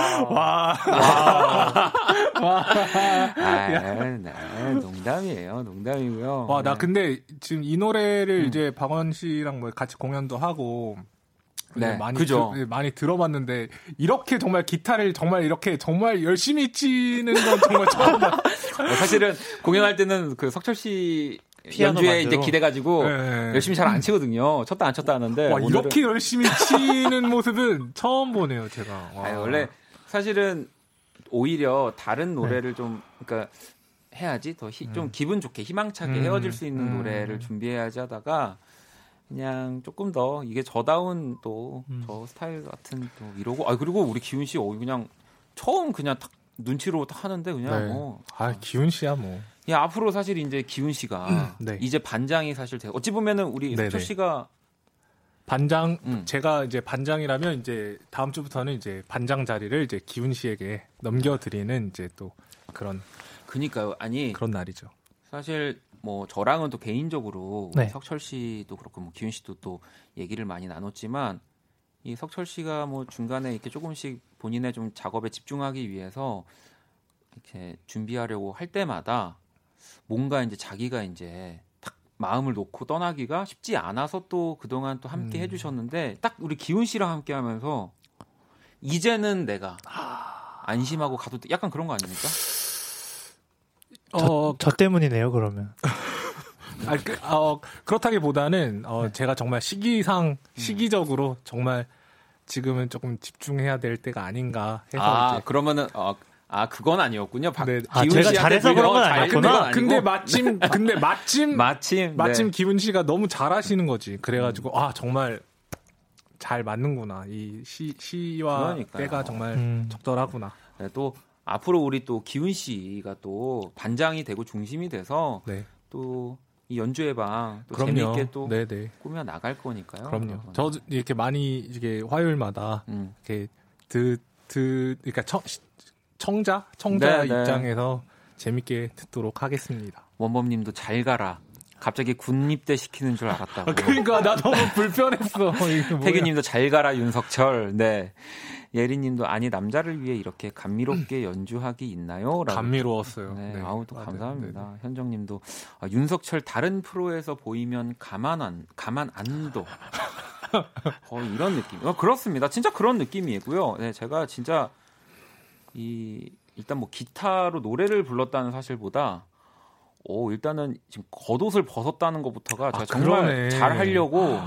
아, 네, 농담이에요 농담이고요
와, 나
네.
근데 지금 이 노래를
음.
이제 박원 씨랑 뭐 같이 공연도 하고
네,
많이
그죠.
들- 많이 들어봤는데 이렇게 정말 기타를 정말 이렇게 정말 열심히 치는 건 정말 처음 봤.
어, *laughs* 사실은 공연할 때는 그 석철 씨 연주에. 이제 기대가지고
네.
열심히 잘 안 치거든요 쳤다 안 쳤다 하는데
와
오늘은-
이렇게 열심히 치는 모습은 처음 보네요, 제가. 와.
아니, 원래 사실은 오히려 다른 노래를 좀 그러니까 해야지 더좀 기분 좋게 희망차게
음.
헤어질 수 있는
음.
노래를 준비해야지 하다가 그냥 조금 더 이게 저다운 또 저 스타일 같은 또 이러고 아 그리고 우리 기훈 씨 어, 그냥 처음 그냥 딱 눈치로 딱 하는데 그냥
네.
어.
아 기훈 씨야 뭐.
야 앞으로 사실 이제 기훈 씨가
네.
이제 반장이 사실 돼 어찌 보면은 우리. 석철 씨가
반장
음.
제가 이제 반장이라면 이제 다음 주부터는 이제 반장 자리를 이제 기훈 씨에게 넘겨드리는 이제 또 그런
그니까요 아니
그런 날이죠.
사실 뭐 저랑은 또 개인적으로
네.
석철 씨도 그렇고 뭐 기훈 씨도 또 얘기를 많이 나눴지만 이 석철 씨가 뭐 중간에 이렇게 조금씩 본인의 좀 작업에 집중하기 위해서 이렇게 준비하려고 할 때마다 뭔가 이제 자기가 이제 딱 마음을 놓고 떠나기가 쉽지 않아서 또 그동안 또 함께
음.
해주셨는데 딱 우리 기훈 씨랑 함께 하면서 이제는 내가 안심하고 가도 돼. 약간 그런 거 아닙니까?
어,
저 때문이네요, 그러면. *laughs*
아, 그, 어, 그렇다기보다는 어, 제가 정말 시기상 시기적으로 정말 지금은 조금 집중해야 될 때가 아닌가 해서
아
이제
그러면은 어, 아 그건 아니었군요. 박,
네.
아, 제가 잘해서 그런 건
잘-
아니었구나.
아니고.
근데 마침 근데 마침
마침 *laughs*
마침
네.
기훈 씨가 너무 잘하시는 거지. 그래가지고 아 정말 잘 맞는구나. 이 시 시와
그러니까요.
때가 정말
음.
적절하구나.
네, 또 앞으로 우리 또 기훈 씨가 또 반장이 되고 중심이 돼서
네.
또이 연주회 방또
그럼요.
재미있게 또
네네.
꾸며 나갈 거니까요.
그럼요. 저도 이렇게 많이 이게 화요일마다
음.
이렇게 드, 드, 그러니까 청, 시- 청자? 청자
네, 네.
입장에서 재밌게 듣도록 하겠습니다.
원범님도 잘 가라. 갑자기 군입대 시키는 줄 알았다고.
그러니까 나 너무 *laughs* 불편했어.
태규님도 잘 가라 윤석철. 네. 예리님도 아니 남자를 위해 이렇게 감미롭게 연주하기 있나요? 라고.
감미로웠어요.
네,
네.
아우 또
맞아요.
감사합니다.
네,
현정님도 아, 윤석철 다른 프로에서 보이면 가만 안 가만 안둬. 거의 *laughs* 이런 느낌. 어, 그렇습니다. 진짜 그런 느낌이고요. 네, 제가 진짜 이 일단 뭐 기타로 노래를 불렀다는 사실보다 오 일단은 지금 겉옷을 벗었다는 것부터가 제가
아,
정말
그러네.
잘 하려고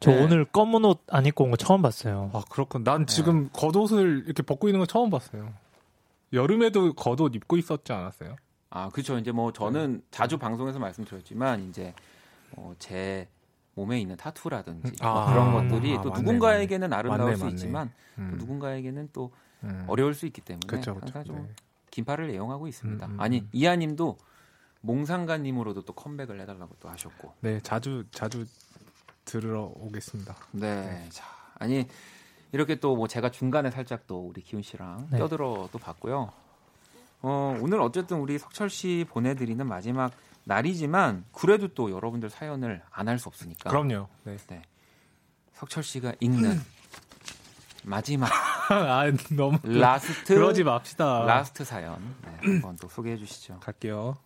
저
네.
오늘 검은 옷 안 입고 온 거 처음 봤어요.
아 그렇군.
네.
난 지금 겉옷을 이렇게 벗고 있는 거 처음 봤어요. 여름에도 겉옷 입고 있었지 않았어요?
아 그렇죠. 이제 뭐 저는 자주 방송에서 말씀드렸지만 이제 어, 제 몸에 있는 타투라든지 뭐
아,
그런
아,
것들이
아,
또
맞네,
누군가에게는 아름다울
맞네,
수
맞네.
있지만
음.
또 누군가에게는 또
음.
어려울 수 있기 때문에
그쵸, 그쵸.
항상 좀
네.
긴팔을 애용하고 있습니다.
음, 음,
아니
음.
이하님도 몽상가님으로도 또 컴백을 해달라고 또 하셨고.
네, 자주 자주 들으러 오겠습니다.
네. 자, 아니 이렇게 또 뭐 제가 중간에 살짝 또 우리 기훈 씨랑
네.
껴들어 또 봤고요. 어, 오늘 어쨌든 우리 석철 씨 보내드리는 마지막 날이지만 그래도 또 여러분들 사연을 안 할 수 없으니까.
그럼요. 네.
석철 씨가 읽는 *laughs* 마지막 *laughs*
아, 너무
last
그러지 맙시다.
last 사연 네, 한번 또 소개해 주시죠.
갈게요.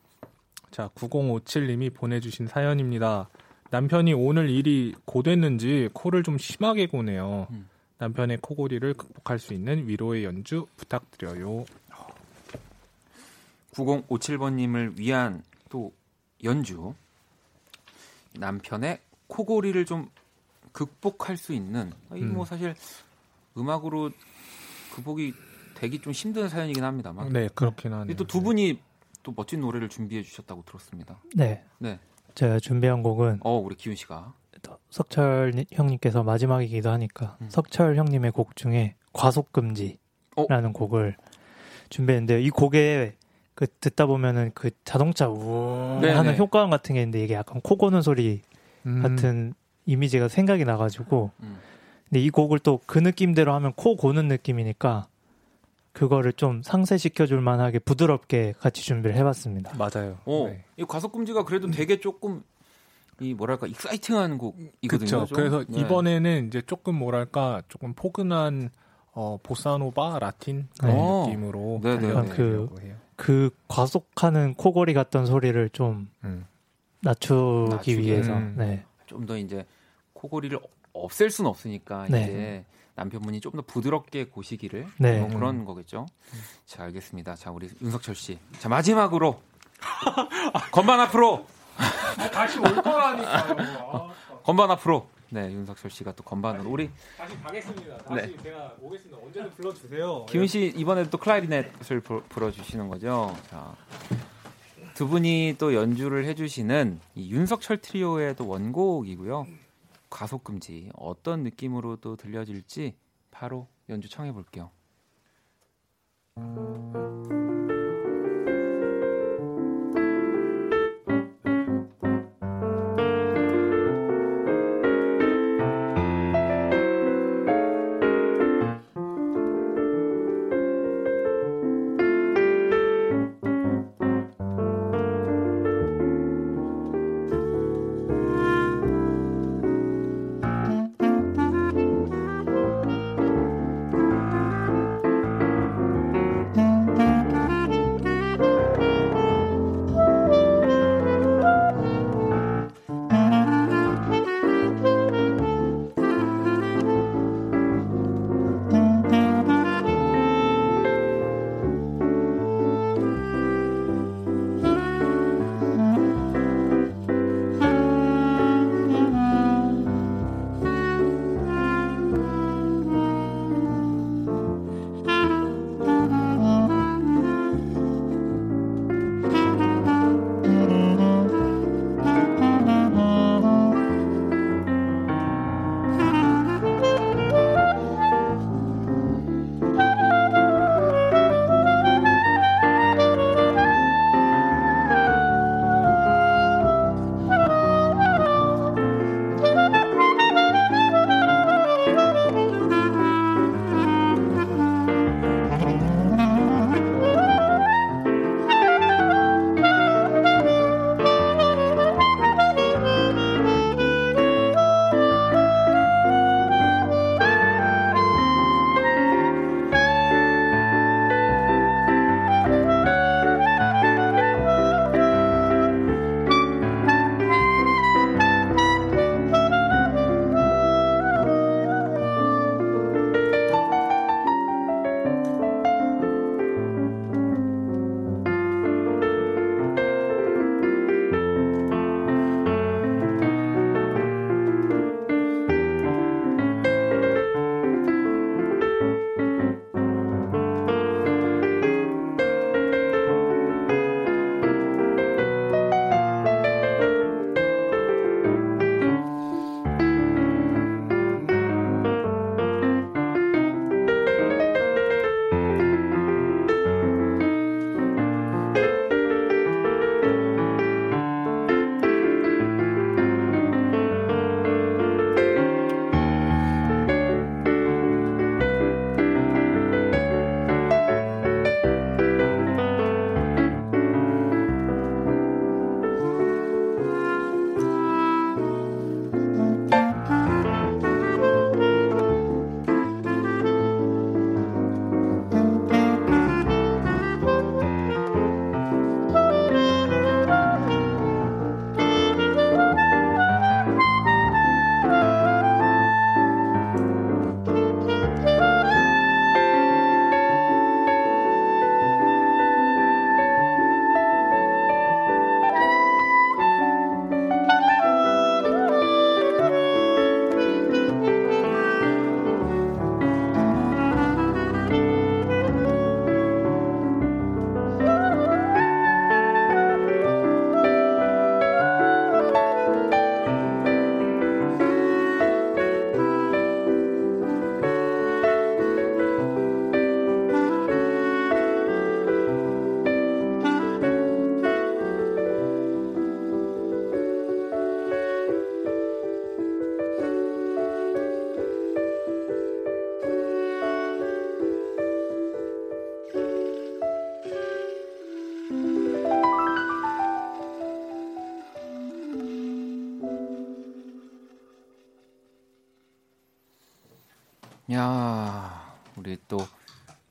자, 9057님이 보내주신 사연입니다. 남편이 오늘 일이 고됐는지 코를 좀 심하게 고네요.
음.
남편의 코골이를 극복할 수 있는 위로의 연주 부탁드려요.
9057번님을 위한 또 연주 남편의 코골이를 좀 극복할 수 있는 이뭐
음.
사실 음악으로 극복이 되기 좀 힘든 사연이긴 합니다만
네, 그렇긴 하네요.
또 두 분이 또 멋진 노래를 준비해 주셨다고 들었습니다.
네.
네.
제가 준비한 곡은
어 우리 기훈 씨가
또 석철 니- 형님께서 마지막이기도 하니까
음.
석철 형님의 곡 중에 과속금지라는
어?
곡을 준비했는데요. 이 곡에 그 듣다 보면은 그 자동차 우
네네.
하는 효과음 같은 게 있는데 이게 약간 코 고는 소리
음,
같은 이미지가 생각이 나가지고
음.
근데 이 곡을 또 그 느낌대로 하면 코 고는 느낌이니까 그거를 좀 상쇄시켜 줄 만하게 부드럽게 같이 준비를 해봤습니다.
맞아요.
어,
네.
이 과속금지가 그래도 되게 조금 이 뭐랄까 exciting한 곡이거든요.
그렇죠.
좀.
그래서
네.
이번에는 이제 조금 뭐랄까 조금 포근한 어, 보사노바 라틴 그런
어.
느낌으로
네, 네, 네.
달려보려고 해요.
그 과속하는 코골이 같던 소리를 좀
음.
낮추기
낮추기.
위해서
음.
네.
좀 더 이제 코골이를 없앨 수는 없으니까
네.
이제 남편분이 좀 더 부드럽게 고시기를
네.
뭐 그런 거겠죠. 자 알겠습니다. 자 우리 윤석철 씨, 자 마지막으로 *laughs* 건반 앞으로
다시 올 거라니까요. *laughs*
건반 앞으로 네 윤석철 씨가 또 건반으로 우리
다시 가겠습니다.
다시
제가 오겠습니다. 언제든 불러 주세요.
기훈 씨 이번에도 또 클라리넷을 불- 불어주시는 거죠. 자. 두 분이 또 연주를 해 주시는 이 윤석철 트리오의 또 원곡이고요. 과속 금지 어떤 느낌으로 또 들려질지 바로 연주 청해 볼게요.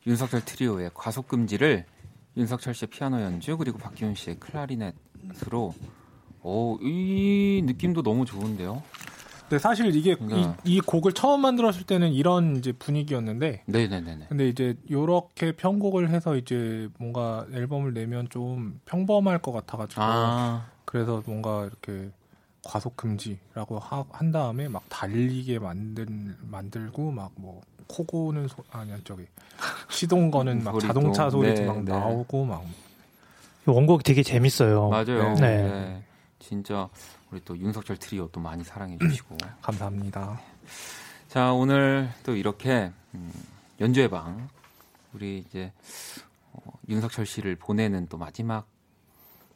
윤석철 트리오의 과속 금지를 윤석철 씨의 피아노 연주 그리고 박기훈 씨의 클라리넷으로 오, 이 느낌도 너무 좋은데요.
근데 사실 이게 이,
네.
이 곡을 처음 만들었을 때는 이런 이제 분위기였는데
네, 네, 네, 네.
근데 이제 요렇게 편곡을 해서 이제 뭔가 앨범을 내면 좀 평범할 것 같아 가지고
아,
그래서 뭔가 이렇게 과속 금지라고 하- 한 다음에 막 달리게 만든 만들고 막 뭐 코고는 소 아니야 저기 시동 거는 막
소리도,
자동차 소리
네,
막
네.
나오고 막
원곡 되게 재밌어요.
맞아요.
네.
네. 진짜 우리 또 윤석철 트리오 또 많이 사랑해 주시고. *clears throat*
감사합니다.
자, 오늘 또 이렇게 음, 연주회 방 우리 이제 어, 윤석철 씨를 보내는 또 마지막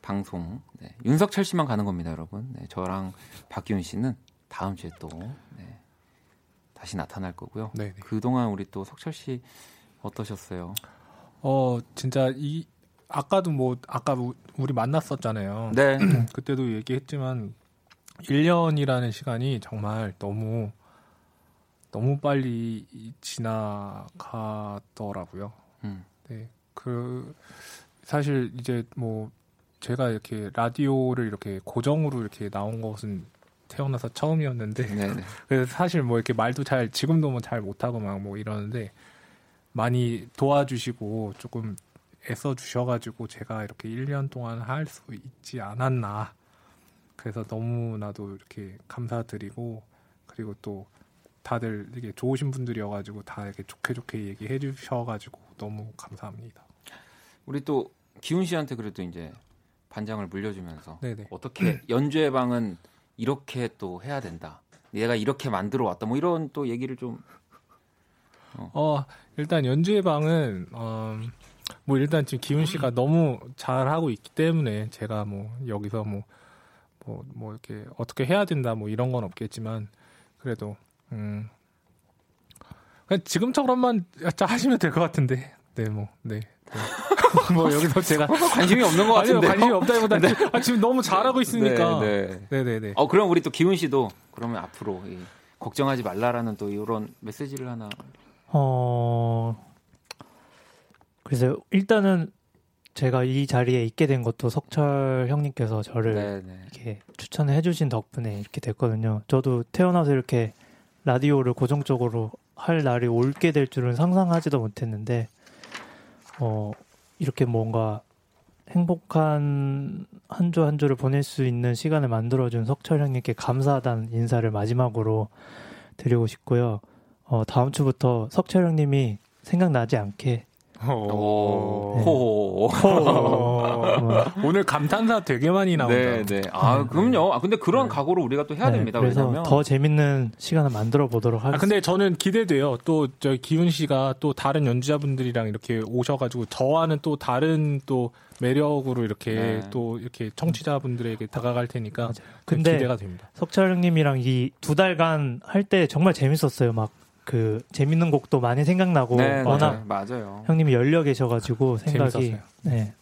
방송. 네, 윤석철 씨만 가는 겁니다, 여러분. 네, 저랑 박기훈 씨는 다음 주에 또 네, 다시 나타날 거고요.
네. 네.
그동안 우리 또 석철 씨 어떠셨어요?
어 진짜 이 아까도 뭐 아까 우- 우리 만났었잖아요.
네. *clears throat*
그때도 얘기했지만 1년이라는 시간이 정말 너무 너무 빨리 지나가더라고요.
음.
네. 그 사실 이제 뭐 제가 이렇게 라디오를 이렇게 고정으로 이렇게 나온 것은 태어나서 처음이었는데
네, 네. *laughs*
그래서 사실 뭐 이렇게 말도 잘 지금도 뭐 잘 못하고 막 뭐 이러는데 많이 도와주시고 조금 애써 주셔가지고 제가 이렇게 1년 동안 할 수 있지 않았나 그래서 너무나도 이렇게 감사드리고 그리고 또 다들 되게 좋으신 분들이어가지고 다 이렇게 좋게 좋게 얘기해 주셔가지고 너무 감사합니다.
우리 또 기훈 씨한테 그래도 이제 반장을 물려주면서
네네.
어떻게 연주회 방은 이렇게 또 해야 된다. 얘가 이렇게 만들어 왔다. 뭐 이런 또 얘기를 좀
어 일단 연주의 방은 어, 뭐 일단 지금 기훈 씨가 너무 잘 하고 있기 때문에 제가 뭐 여기서 뭐 뭐, 뭐 이렇게 어떻게 해야 된다 뭐 이런 건 없겠지만 그래도 음 그냥 지금처럼만 하시면 될 것 같은데 네 뭐 네. 네. *laughs* 뭐 여기서 제가 *laughs*
관심이 없는 것 같은데.
관심이 없다기보다 아, 지금 너무 잘하고 있으니까
네, 네.
네 네 네
어 그럼 우리 또 기훈 씨도 그러면 앞으로 이, 걱정하지 말라라는 또 이런 메시지를 하나.
어, 그래서 일단은 제가 이 자리에 있게 된 것도 석철 형님께서 저를
네, 네.
이렇게 추천을 해주신 덕분에 이렇게 됐거든요. 저도 태어나서 이렇게 라디오를 고정적으로 할 날이 올게 될 줄은 상상하지도 못했는데, 어, 이렇게 뭔가 행복한 한 주한 주를 보낼 수 있는 시간을 만들어준 석철 형님께 감사하다는 인사를 마지막으로 드리고 싶고요. 어, 다음 주부터 석철 형님이 생각나지 않게
오.
네.
호.
어,
오늘 감탄사 되게 많이 나온다.
네, 네. 아, 그럼요. 아, 근데 그런 각오로 우리가 또 해야
네,
됩니다.
그래서
왜냐면
더 재밌는 시간을 만들어 보도록
아,
하겠습니다.
근데 저는 기대돼요. 또, 저, 기훈 씨가 또 다른 연주자분들이랑 이렇게 오셔가지고 저와는 또 다른 또 매력으로 이렇게
네.
또 이렇게 청취자분들에게 다가갈 테니까
맞아요.
그
근데
기대가 됩니다.
석철 형님이랑 이 두 달간 할 때 정말 재밌었어요. 막 그 재밌는 곡도 많이 생각나고
네,
워낙
맞아요. 맞아요.
형님이 열려 계셔가지고 생각이
재밌었어요.
네.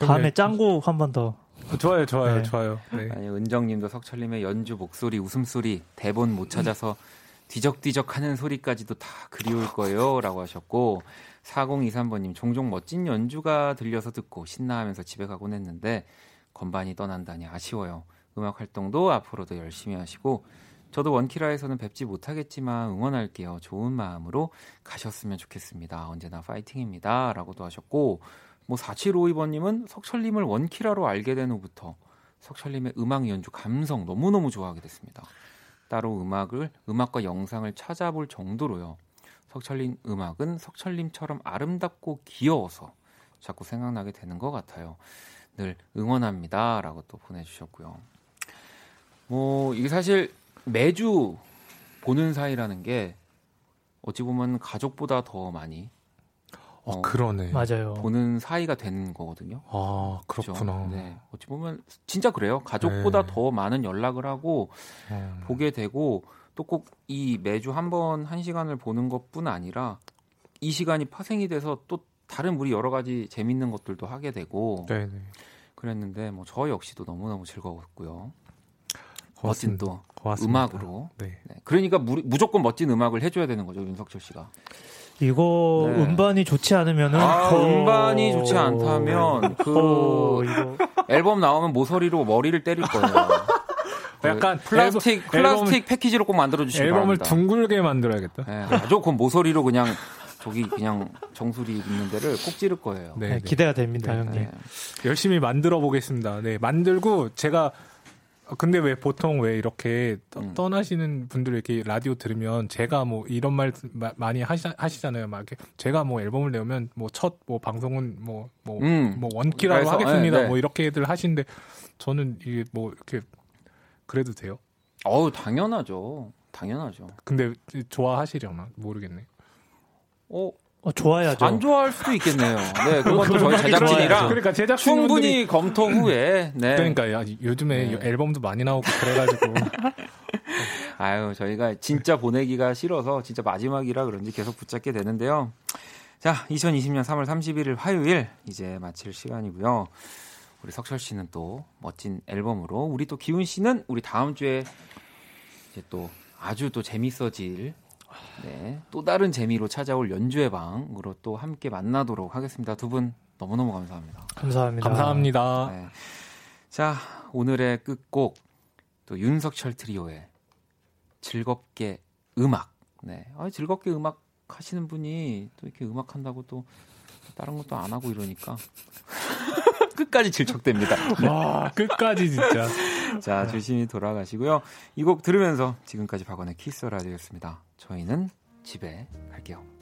다음에
네.
짱구 한 번 더.
좋아요, 좋아요,
네.
좋아요. 네.
아니 은정님도 석철님의 연주 목소리 웃음소리 대본 못 찾아서 뒤적뒤적하는 소리까지도 다 그리울 거예요라고 하셨고 4023번님 종종 멋진 연주가 들려서 듣고 신나하면서 집에 가곤 했는데 건반이 떠난다니 아쉬워요 음악 활동도 앞으로도 열심히 하시고 저도 원키라에서는 뵙지 못하겠지만 응원할게요 좋은 마음으로 가셨으면 좋겠습니다 언제나 파이팅입니다 라고도 하셨고 뭐 4752번님은 석철님을 원키라로 알게 된 후부터 석철님의 음악 연주 감성 너무너무 좋아하게 됐습니다. 따로 음악을 음악과 영상을 찾아볼 정도로요. 석철님 음악은 석철님처럼 아름답고 귀여워서 자꾸 생각나게 되는 것 같아요. 늘 응원합니다 라고 또 보내주셨고요. 뭐 이게 사실 매주 보는 사이라는 게 어찌 보면 가족보다 더 많이
어,
어,
그러네.
맞아요.
보는 사이가 되는 거거든요.
아? 그렇구나.
네. 어찌 보면 진짜 그래요. 가족보다
네.
더 많은 연락을 하고
음.
보게 되고 또 꼭 이 매주 한 번 한 시간을 보는 것뿐 아니라 이 시간이 파생이 돼서 또 다른 우리 여러 가지 재밌는 것들도 하게 되고
네네.
그랬는데 뭐 저 역시도 너무너무 즐거웠고요. 멋진
고맙습니다.
또
고맙습니다.
음악으로
네.
네, 그러니까 무, 무조건 멋진 음악을 해줘야 되는 거죠 윤석철 씨가.
이거
네.
음반이 좋지 않으면은
아,
어,
음반이 좋지 않다면 그
어, 이거
앨범 나오면 모서리로 머리를 때릴 거예요. *laughs*
약간
플라스틱
앨범-
플라스틱 패키지로 꼭 만들어 주시기
앨범을
바랍니다.
둥글게 만들어야겠다.
네, 무조건 모서리로 그냥 저기 그냥 정수리 있는 데를 꼭 찌를 거예요.
네,
네,
네.
기대가 됩니다,
네,
형님.
네.
열심히 만들어 보겠습니다. 네, 만들고 제가 어, 근데 왜 보통 왜 이렇게 떠,
음.
떠나시는 분들 이렇게 라디오 들으면 제가 뭐 이런 말 마- 많이 하시, 하시잖아요. 막 이렇게 제가 뭐 앨범을 내면 뭐 첫뭐 방송은 뭐뭐뭐
음.
원키라고
그래서,
하겠습니다.
네, 네.
뭐 이렇게들 하시는데 저는 이게 뭐 이렇게 그래도 돼요.
어우 당연하죠. 당연하죠.
근데 좋아하시려나 모르겠네.
어,
어, 좋아야죠.
안 좋아할 수도 있겠네요. 네, *laughs* 그것도 저희 제작진이랑
그러니까 제작진분들이
충분히 검토 후에 네.
그러니까 야, 요즘에
네.
앨범도 많이 나오고 그래가지고 *laughs*
아유, 저희가 진짜 보내기가 싫어서 진짜 마지막이라 그런지 계속 붙잡게 되는데요. 자, 2020년 3월 31일 화요일 이제 마칠 시간이고요. 우리 석철 씨는 또 멋진 앨범으로 우리 또 기훈 씨는 우리 다음 주에 이제 또 아주 또 재밌어질 네, 또 다른 재미로 찾아올 연주회 방으로 또 함께 만나도록 하겠습니다. 두 분 너무너무 감사합니다.
감사합니다.
감사합니다.
네. 자, 오늘의 끝곡 또 윤석철 트리오의 즐겁게 음악. 네. 아, 즐겁게 음악 하시는 분이 또 이렇게 음악 한다고 또 다른 것도 안 하고 이러니까 *laughs* 끝까지 질척됩니다. *laughs*
와 끝까지 진짜.
자, 조심히 돌아가시고요. 이 곡 들으면서 지금까지 박원의 키스 라디오였습니다. 저희는 집에 갈게요.